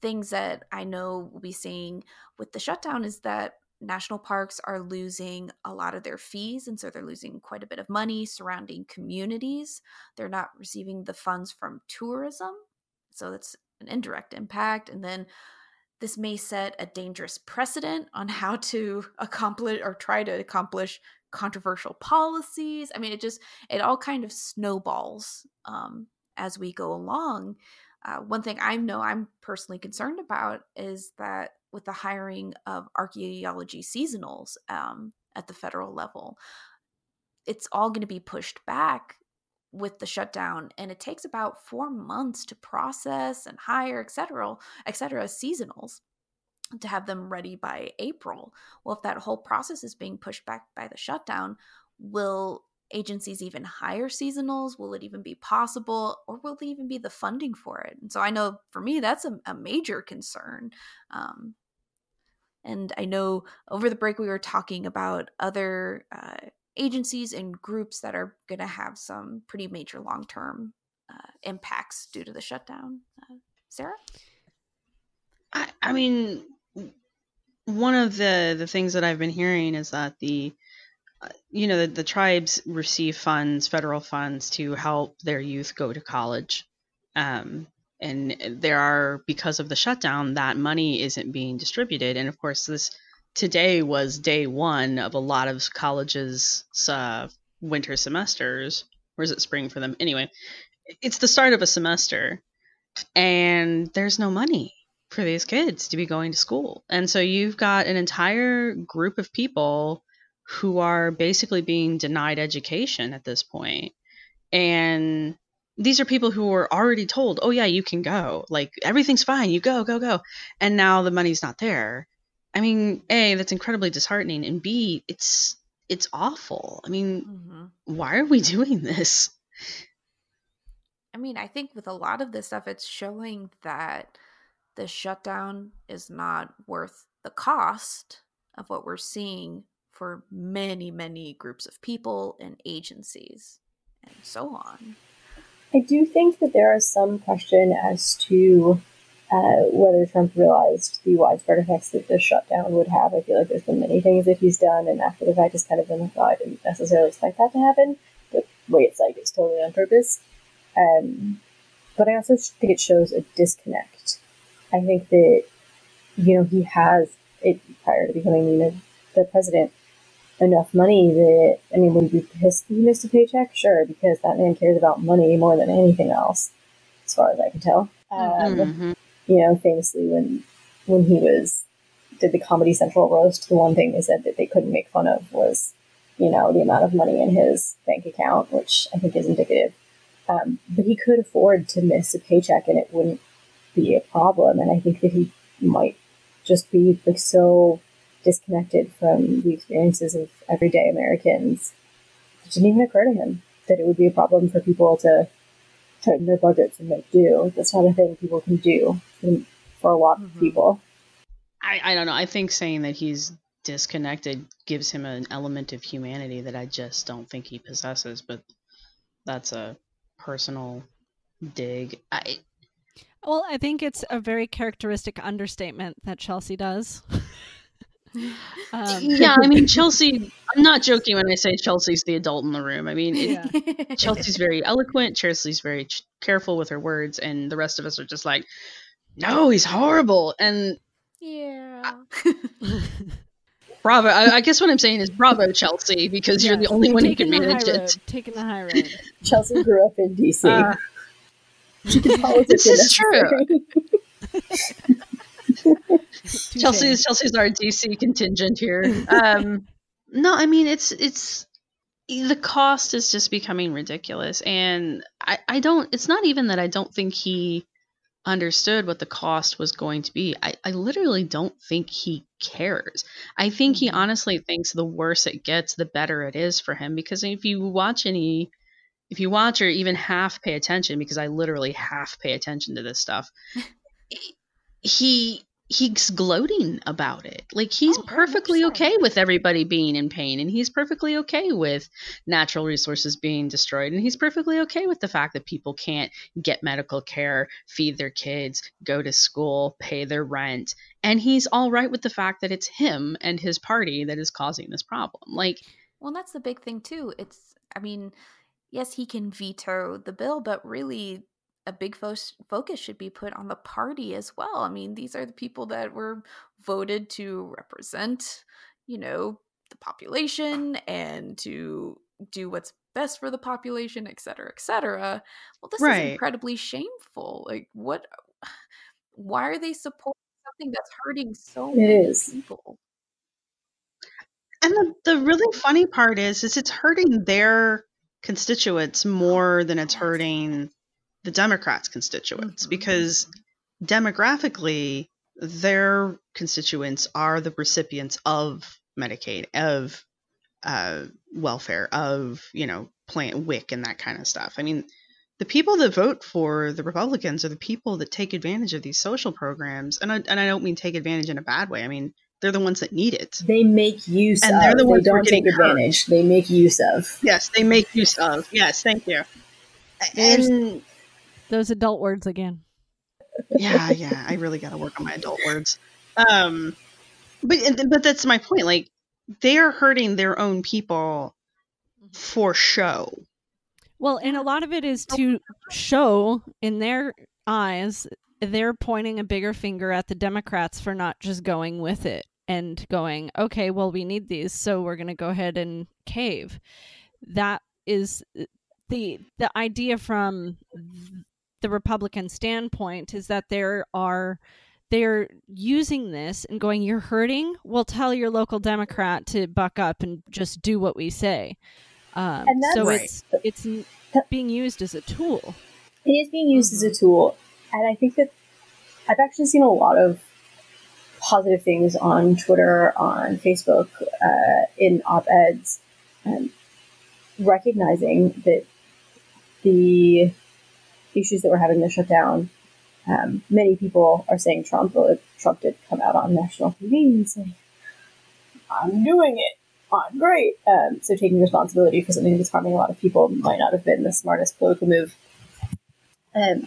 things that I know we'll be seeing with the shutdown is that national parks are losing a lot of their fees and so they're losing quite a bit of money surrounding communities. They're not receiving the funds from tourism so that's an indirect impact and then this may set a dangerous precedent on how to accomplish or try to accomplish controversial policies. I mean it just it all kind of snowballs um, as we go along. Uh, one thing i know i'm personally concerned about is that with the hiring of archaeology seasonals um, at the federal level. It's all going to be pushed back with the shutdown, and it takes about four months to process and hire, et cetera, et cetera, seasonals to have them ready by April. Well, if that whole process is being pushed back by the shutdown, will agencies even hire seasonals? Will it even be possible? Or will there even be the funding for it? And so I know for me, that's a, a major concern. Um, and I know over the break we were talking about other uh, agencies and groups that are going to have some pretty major long term uh, impacts due to the shutdown. Uh, Sarah? I, I mean, one of the, the things that I've been hearing is that the uh, you know the, the tribes receive funds federal funds to help their youth go to college um, and there are because of the shutdown that money isn't being distributed and of course this today was day one of a lot of colleges' uh, winter semesters. Or is it spring for them? Anyway, it's the start of a semester, and there's no money for these kids to be going to school. And so you've got an entire group of people who are basically being denied education at this point. And these are people who were already told, "Oh yeah, you can go. Like everything's fine. You go, go, go." And now the money's not there. I mean, A, that's incredibly disheartening, and B, it's it's awful. I mean, mm-hmm. why are we doing this? I mean, I think with a lot of this stuff it's showing that the shutdown is not worth the cost of what we're seeing for many, many groups of people and agencies and so on. I do think that there is some question as to uh, whether Trump realized the widespread effects that the shutdown would have. I feel like there's been many things that he's done, and after the fact, has kind of been like, oh, I didn't necessarily expect that to happen. But wait, it's like it's totally on purpose. Um, but I also think it shows a disconnect. I think that you know he has it prior to becoming you know the president enough money that I mean, would you be pissed he missed a paycheck? Sure, because that man cares about money more than anything else, as far as I can tell. Um, mm-hmm. You know, famously when when he was did the Comedy Central roast, the one thing they said that they couldn't make fun of was, you know, the amount of money in his bank account, which I think is indicative. Um, but he could afford to miss a paycheck, and it wouldn't be a problem. And I think that he might just be like so disconnected from the experiences of everyday Americans. It didn't even occur to him that it would be a problem for people to tighten their budgets and make do. That's not a thing people can do for a lot mm-hmm. of people. I, I don't know. I think saying that he's disconnected gives him an element of humanity that I just don't think he possesses, but that's a personal dig. I well, I think it's a very characteristic understatement that Chelsea does. Um, yeah, I mean Chelsea. I'm not joking when I say Chelsea's the adult in the room. I mean, it, yeah. Chelsea's very eloquent. Chelsea's very ch- careful with her words, and the rest of us are just like, "No, he's horrible." And yeah. I, bravo. I, I, guess what I'm saying is bravo, Chelsea, because yes, you're the only one who can manage it. Road, taking the high road. Chelsea grew up in DC. Uh, this is true. Chelsea's Chelsea's our DC contingent here. Um, no, I mean it's it's the cost is just becoming ridiculous, and I I don't. It's not even that I don't think he understood what the cost was going to be. I, I literally don't think he cares. I think he mm-hmm. honestly thinks the worse it gets, the better it is for him. Because if you watch any, if you watch or even half pay attention, because I literally half pay attention to this stuff, he he's gloating about it. Like he's oh, perfectly okay with everybody being in pain and he's perfectly okay with natural resources being destroyed and he's perfectly okay with the fact that people can't get medical care, feed their kids, go to school, pay their rent. And he's all right with the fact that it's him and his party that is causing this problem. Like well, that's the big thing too. It's I mean, yes, he can veto the bill, but really a big fo- focus should be put on the party as well. I mean, these are the people that were voted to represent, you know, the population and to do what's best for the population, et cetera, et cetera. Well, this right. is incredibly shameful. Like, what? Why are they supporting something that's hurting so it many is. people? And the, the really funny part is, is it's hurting their constituents more than it's oh, hurting the Democrats' constituents mm-hmm. because demographically, their constituents are the recipients of Medicaid, of uh, welfare, of you know, plant WIC and that kind of stuff. I mean, the people that vote for the Republicans are the people that take advantage of these social programs, and I, and I don't mean take advantage in a bad way. I mean they're the ones that need it. They make use and of. They're the ones they don't take advantage. Hurt. They make use of. Yes, they make use of. Yes, thank you. There's, and those adult words again. yeah, yeah. I really got to work on my adult words. Um, but but that's my point. Like they are hurting their own people for show. Well, and a lot of it is to show in their eyes they're pointing a bigger finger at the Democrats for not just going with it and going, okay, well, we need these, so we're going to go ahead and cave. That is the the idea from the Republican standpoint is that there are they're using this and going, "You're hurting. We'll tell your local Democrat to buck up and just do what we say." Um, so right. it's it's being used as a tool. It is being used mm-hmm. as a mm-hmm. tool, and I think that I've actually seen a lot of positive things on Twitter, on Facebook, uh, in op eds, um, recognizing that the issues that we're having the shutdown, um, many people are saying Trump, well, if Trump did come out on national TV and say, I'm doing it. I'm great. Um, so taking responsibility for something that's harming a lot of people might not have been the smartest political move. Um,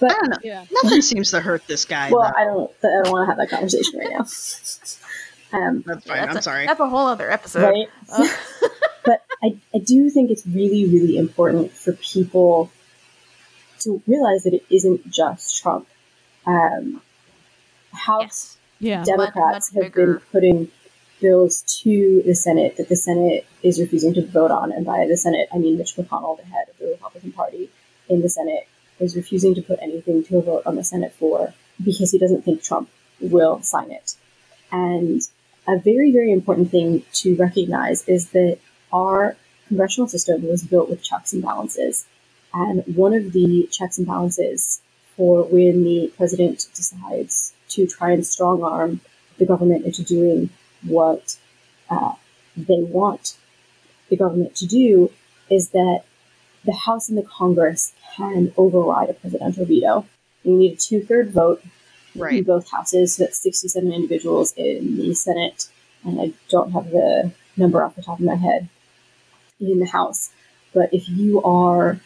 but I don't know. Yeah. Nothing seems to hurt this guy. Well, though. I don't. I don't want to have that conversation right now. Um, that's fine. That's I'm a, sorry. That's a whole other episode. Right. Oh. but I, I do think it's really, really important for people to realize that it isn't just Trump. Um, House yes. yeah. Democrats much, much have been putting bills to the Senate that the Senate is refusing to vote on, and by the Senate I mean Mitch McConnell, the head of the Republican Party in the Senate, is refusing to put anything to a vote on the Senate floor because he doesn't think Trump will sign it. And a very, very important thing to recognize is that our congressional system was built with checks and balances. And one of the checks and balances for when the president decides to try and strong arm the government into doing what uh, they want the government to do is that the House and the Congress can override a presidential veto. You need a two third vote right. in both houses, so that's 67 individuals in the Senate, and I don't have the number off the top of my head in the House. But if you are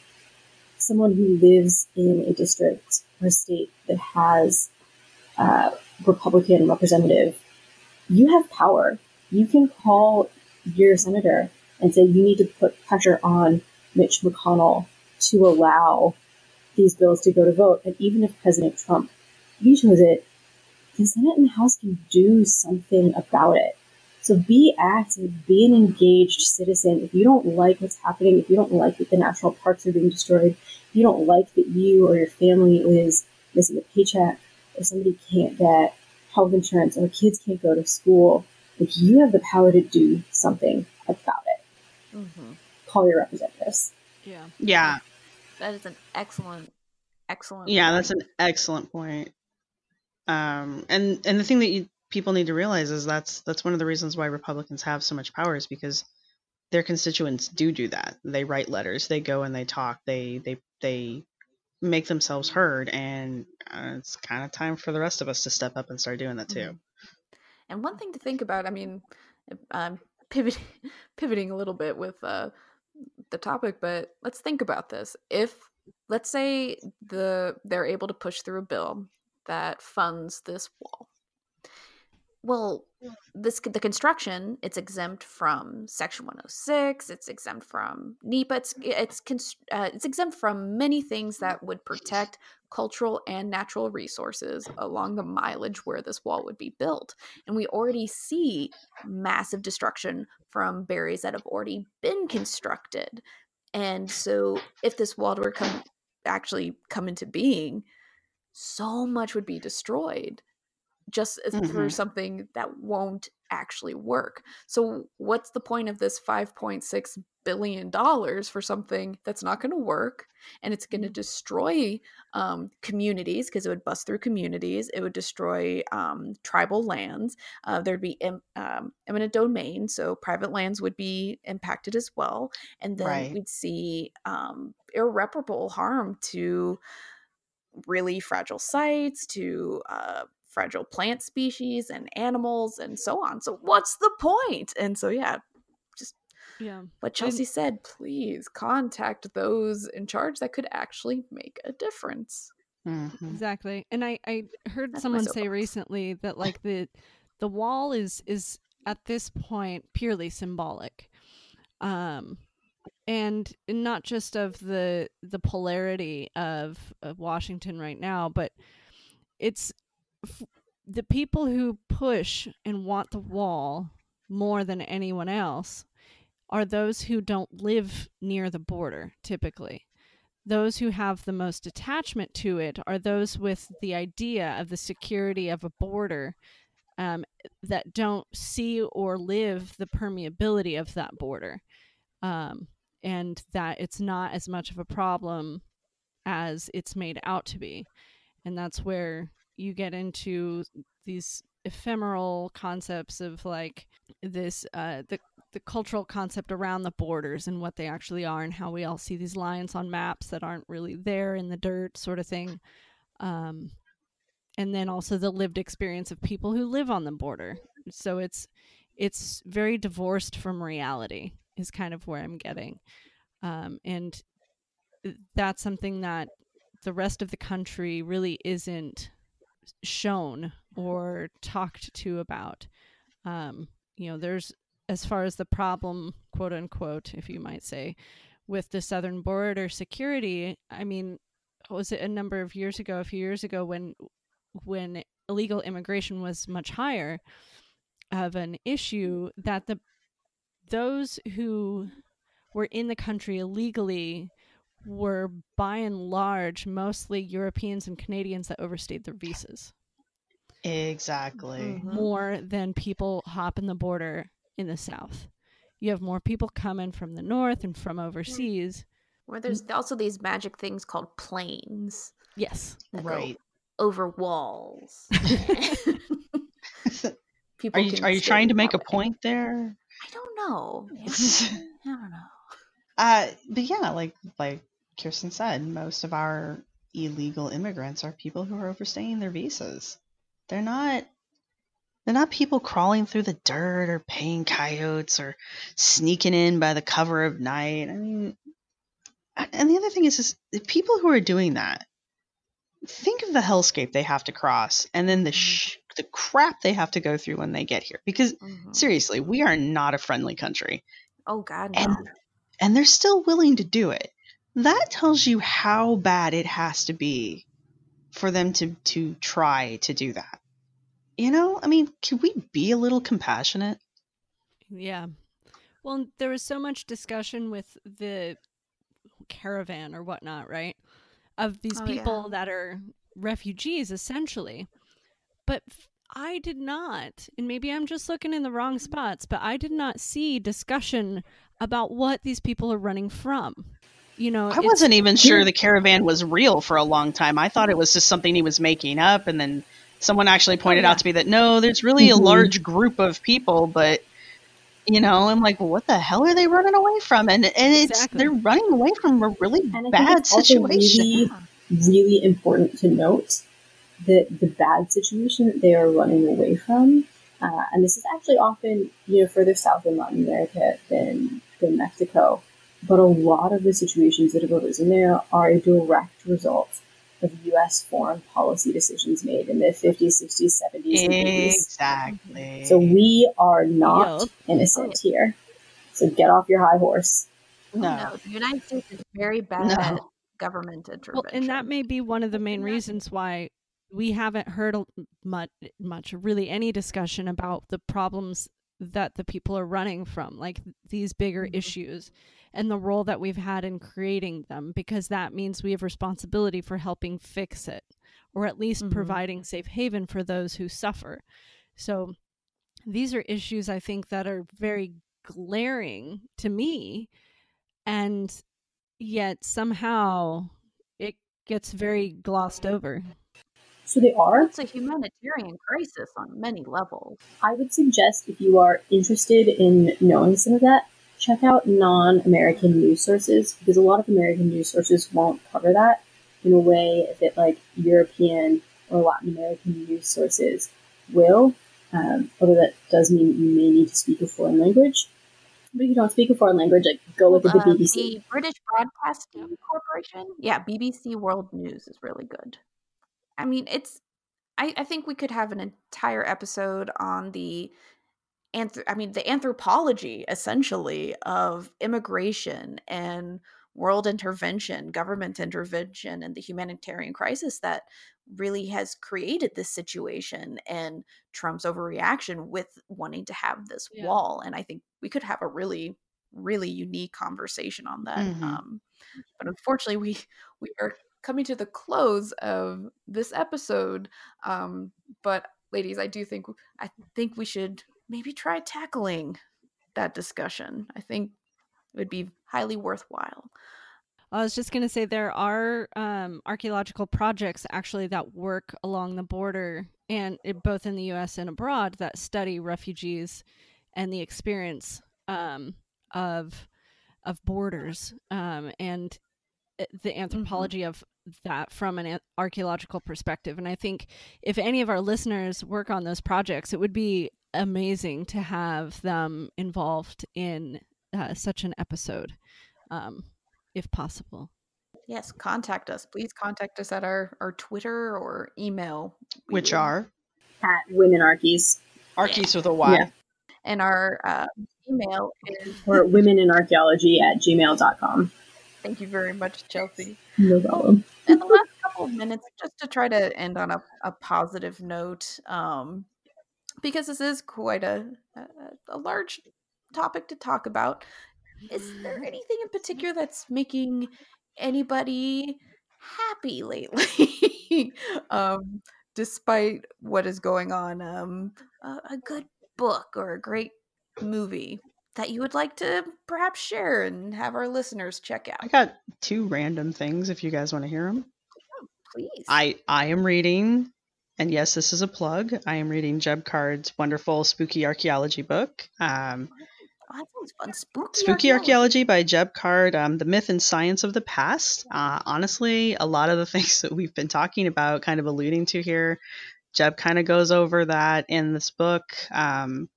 someone who lives in a district or state that has a Republican representative, you have power. You can call your senator and say you need to put pressure on Mitch McConnell to allow these bills to go to vote. And even if President Trump vetoes it, the Senate and the House can do something about it. So be active, be an engaged citizen. If you don't like what's happening, if you don't like that the national parks are being destroyed, if you don't like that you or your family is missing a paycheck, or somebody can't get health insurance, or kids can't go to school, if you have the power to do something about it, mm-hmm. call your representatives. Yeah. Yeah. That is an excellent, excellent. Yeah, point. that's an excellent point. Um, and and the thing that you, people need to realize is that's that's one of the reasons why Republicans have so much power is because their constituents do do that. They write letters, they go and they talk, they they they make themselves heard, and uh, it's kind of time for the rest of us to step up and start doing that too. Mm-hmm. And one thing to think about, I mean, I'm pivoting pivoting a little bit with uh, the topic, but let's think about this. If let's say the they're able to push through a bill that funds this wall. Well, this the construction it's exempt from Section 106. It's exempt from NEPA. It's it's uh, it's exempt from many things that would protect cultural and natural resources along the mileage where this wall would be built. And we already see massive destruction from barriers that have already been constructed. And so if this wall were come actually come into being, so much would be destroyed just mm-hmm. for something that won't actually work. So what's the point of this 5.6 billion dollars for something that's not going to work and it's going to mm-hmm. destroy um, communities because it would bust through communities it would destroy um, tribal lands uh, there'd be Im- um, eminent domain so private lands would be impacted as well and then right. we'd see um, irreparable harm to really fragile sites to uh, fragile plant species and animals and so on. So what's the point? And so yeah, just yeah. What Chelsea and, said, please contact those in charge that could actually make a difference. Mm-hmm. Exactly. And I I heard That's someone say recently that like the the wall is is at this point purely symbolic. Um and not just of the the polarity of, of Washington right now, but it's f- the people who push and want the wall more than anyone else are those who don't live near the border typically. Those who have the most attachment to it are those with the idea of the security of a border um, that don't see or live the permeability of that border um, and that it's not as much of a problem as it's made out to be. And that's where you get into these ephemeral concepts of like this uh, the the cultural concept around the borders and what they actually are and how we all see these lines on maps that aren't really there in the dirt sort of thing um, and then also the lived experience of people who live on the border. So it's it's very divorced from reality is kind of where i'm getting um, and that's something that the rest of the country really isn't shown or talked to about um, you know there's as far as the problem, quote unquote, if you might say, with the southern border security, I mean, was it a number of years ago, a few years ago, when when illegal immigration was much higher of an issue that the those who were in the country illegally were by and large mostly Europeans and Canadians that overstayed their visas. Exactly. Mm-hmm. More than people hop in the border in the South. You have more people coming from the North and from overseas. Where there's also these magic things called planes. Yes. Right. Over walls. people are you, are you trying to make a point there? I don't know. I don't know. Uh, but yeah, like like Kirsten said, most of our illegal immigrants are people who are overstaying their visas. They're not they're not people crawling through the dirt or paying coyotes or sneaking in by the cover of night. I mean, and the other thing is, is the people who are doing that, think of the hellscape they have to cross and then the mm-hmm. sh- the crap they have to go through when they get here. Because mm-hmm. seriously, we are not a friendly country. Oh God, no. And, and they're still willing to do it. That tells you how bad it has to be for them to to try to do that. You know, I mean, can we be a little compassionate? Yeah. Well, there was so much discussion with the caravan or whatnot, right? Of these oh, people yeah. that are refugees, essentially. But I did not, and maybe I'm just looking in the wrong spots, but I did not see discussion about what these people are running from. You know, I wasn't even sure the caravan was real for a long time. I thought it was just something he was making up, and then someone actually pointed oh, yeah. out to me that no, there's really mm-hmm. a large group of people, but you know, I'm like, well, what the hell are they running away from? And and it's exactly. they're running away from a really bad situation. Really, really important to note that the bad situation that they are running away from, uh, and this is actually often you know further south in Latin America than than Mexico, but a lot of the situations that have arisen there are a direct result of U.S. foreign policy decisions made in the 50s, 60s, 70s, and 80s. Exactly. So we are not yep. innocent here. So get off your high horse. Oh, no, no the United States is very bad no. at government intervention. Well, and that may be one of the main reasons why we haven't heard much, much, really any discussion about the problems that the people are running from, like these bigger mm-hmm. issues and the role that we've had in creating them because that means we have responsibility for helping fix it or at least mm-hmm. providing safe haven for those who suffer. So these are issues I think that are very glaring to me and yet somehow it gets very glossed over. So they are. It's a humanitarian crisis on many levels. I would suggest if you are interested in knowing some of that, check out non-American news sources because a lot of American news sources won't cover that in a way that like European or Latin American news sources will. Um, although that does mean you may need to speak a foreign language. But if you don't speak a foreign language, like go look at the uh, BBC. The British Broadcasting Corporation, yeah, BBC World News is really good. I mean, it's. I, I think we could have an entire episode on the anth- I mean, the anthropology essentially of immigration and world intervention, government intervention, and the humanitarian crisis that really has created this situation and Trump's overreaction with wanting to have this yeah. wall. And I think we could have a really, really unique conversation on that. Mm-hmm. Um, but unfortunately, we we are coming to the close of this episode. Um, but ladies, I do think I think we should maybe try tackling that discussion. I think it would be highly worthwhile. I was just going to say there are um, archaeological projects actually that work along the border and it, both in the U.S. and abroad that study refugees and the experience um, of of borders um, and eh, the mm-hmm. anthropology mm-hmm. of that from an archaeological perspective. And I think if any of our listeners work on those projects, it would be amazing to have them involved in uh, such an episode, um, if possible. Yes, contact us. Please contact us at our, our Twitter or email. Which are? At Women Archies. Archies with a Y. Yeah. And our uh, email is... Or women in archaeology at gmail.com. Thank you very much, Chelsea. No problem. In the last couple of minutes, just to try to end on a, a positive note, um, because this is quite a, a, a large topic to talk about. Is there mm-hmm. anything in particular that's making anybody happy lately? um, despite what is going on, um, a, a good book or a great movie that you would like to perhaps share and have our listeners check out? I got two random things if you guys want to hear them. Oh, please. I I am reading and yes, this is a plug. I am reading Jeb Card's wonderful spooky archaeology book. Um, Oh, that sounds fun. Spooky, Spooky Archaeology. by Jeb Card, um, The Myth and Science of the Past. Uh, honestly, a lot of the things that we've been talking about, kind of alluding to here, Jeb kind of goes over that in this book. Um,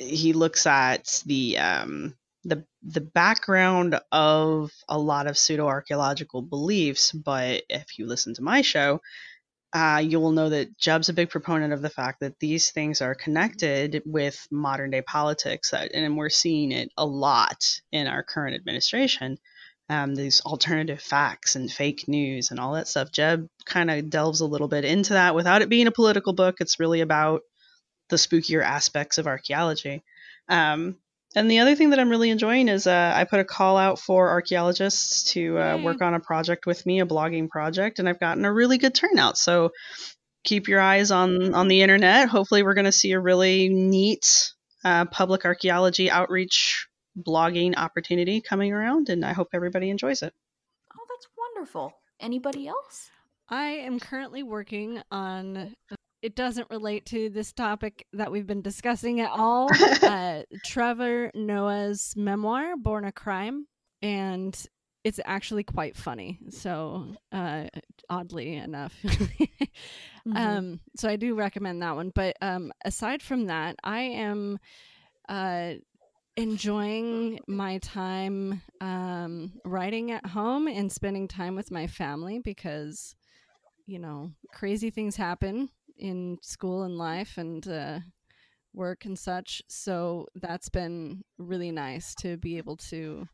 he looks at the um, the the background of a lot of pseudo archaeological beliefs, but if you listen to my show, uh, you will know that Jeb's a big proponent of the fact that these things are connected with modern day politics, that, and we're seeing it a lot in our current administration. Um, these alternative facts and fake news and all that stuff. Jeb kind of delves a little bit into that without it being a political book. It's really about the spookier aspects of archaeology. Um, and the other thing that I'm really enjoying is uh, I put a call out for archaeologists to uh, work on a project with me, a blogging project, and I've gotten a really good turnout. So keep your eyes on on the internet. Hopefully, we're going to see a really neat uh, public archaeology outreach blogging opportunity coming around, and I hope everybody enjoys it. Oh, that's wonderful. Anybody else? I am currently working on it doesn't relate to this topic that we've been discussing at all. uh, Trevor Noah's memoir, Born a Crime, and it's actually quite funny. So, uh, oddly enough, mm-hmm. um, so I do recommend that one. But um, aside from that, I am uh, enjoying my time um, writing at home and spending time with my family because you know crazy things happen in school and life and uh, work and such. So that's been really nice to be able to,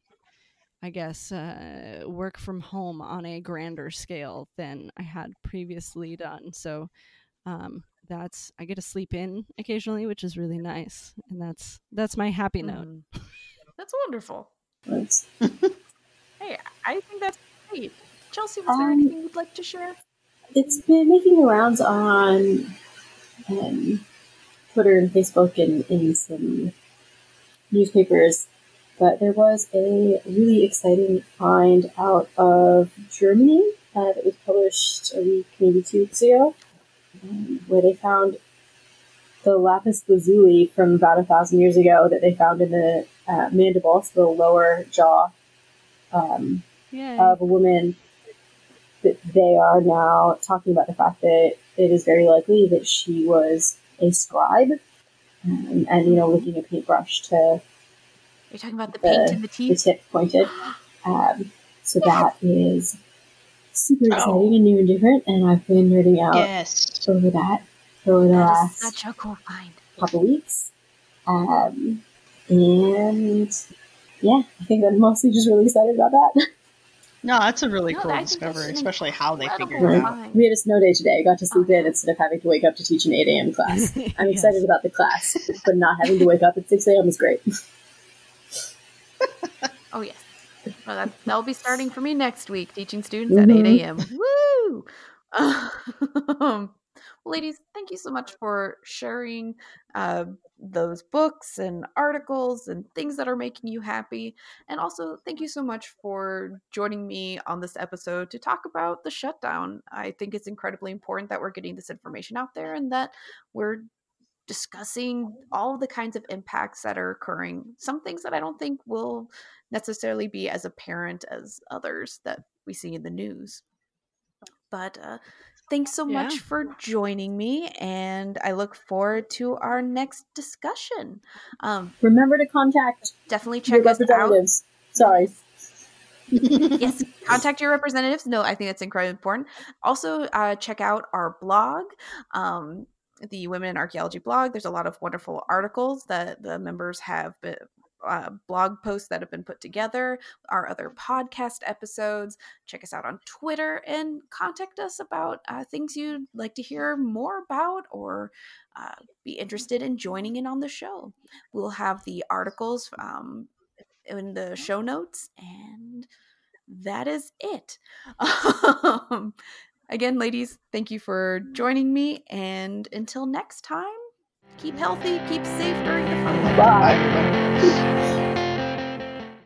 I guess, uh, work from home on a grander scale than I had previously done. So um, that's I get to sleep in occasionally, which is really nice, and that's that's my happy note. Mm. That's wonderful. Thanks. hey, I think that's great. Chelsea, was um, there anything you'd like to share? It's been making the rounds on um, Twitter and Facebook and in some newspapers. But there was a really exciting find out of Germany uh, that was published a week, maybe two weeks ago, um, where they found the lapis lazuli from about a thousand years ago that they found in the uh, mandible, so the lower jaw um, of a woman that they are now talking about the fact that it is very likely that she was a scribe um, and, you know, looking a paintbrush to. You're talking about the, the paint and the teeth? The tip pointed. Um, so that is super exciting oh. and new and different, and I've been nerding out yes. over that over the that last such a cool find. couple weeks. Um, and yeah, I think I'm mostly just really excited about that. No, that's a really no, cool discovery, especially how they figured it out. We had a snow day today. I got to sleep oh. in instead of having to wake up to teach an 8 a.m. class. I'm yes. excited about the class, but not having to wake up at 6 a.m. is great. oh, yes. Well, that, that'll be starting for me next week, teaching students mm-hmm. at 8 a.m. Woo! Um, well, ladies, thank you so much for sharing uh, those books and articles and things that are making you happy. And also, thank you so much for joining me on this episode to talk about the shutdown. I think it's incredibly important that we're getting this information out there and that we're discussing all the kinds of impacts that are occurring. Some things that I don't think will necessarily be as apparent as others that we see in the news. But uh, thanks so yeah. much for joining me, and I look forward to our next discussion. Um, Remember to contact definitely check us out. Sorry. yes, contact your representatives. No, I think that's incredibly important. Also, uh, check out our blog. Um, the Women in Archaeology blog. There's a lot of wonderful articles that the members have been, uh, blog posts that have been put together, our other podcast episodes. Check us out on Twitter and contact us about uh, things you'd like to hear more about or uh, be interested in joining in on the show. We'll have the articles um, in the show notes, and that is it. um, again, ladies, thank you for joining me, and until next time keep healthy, keep safe during the fun. Bye. Bye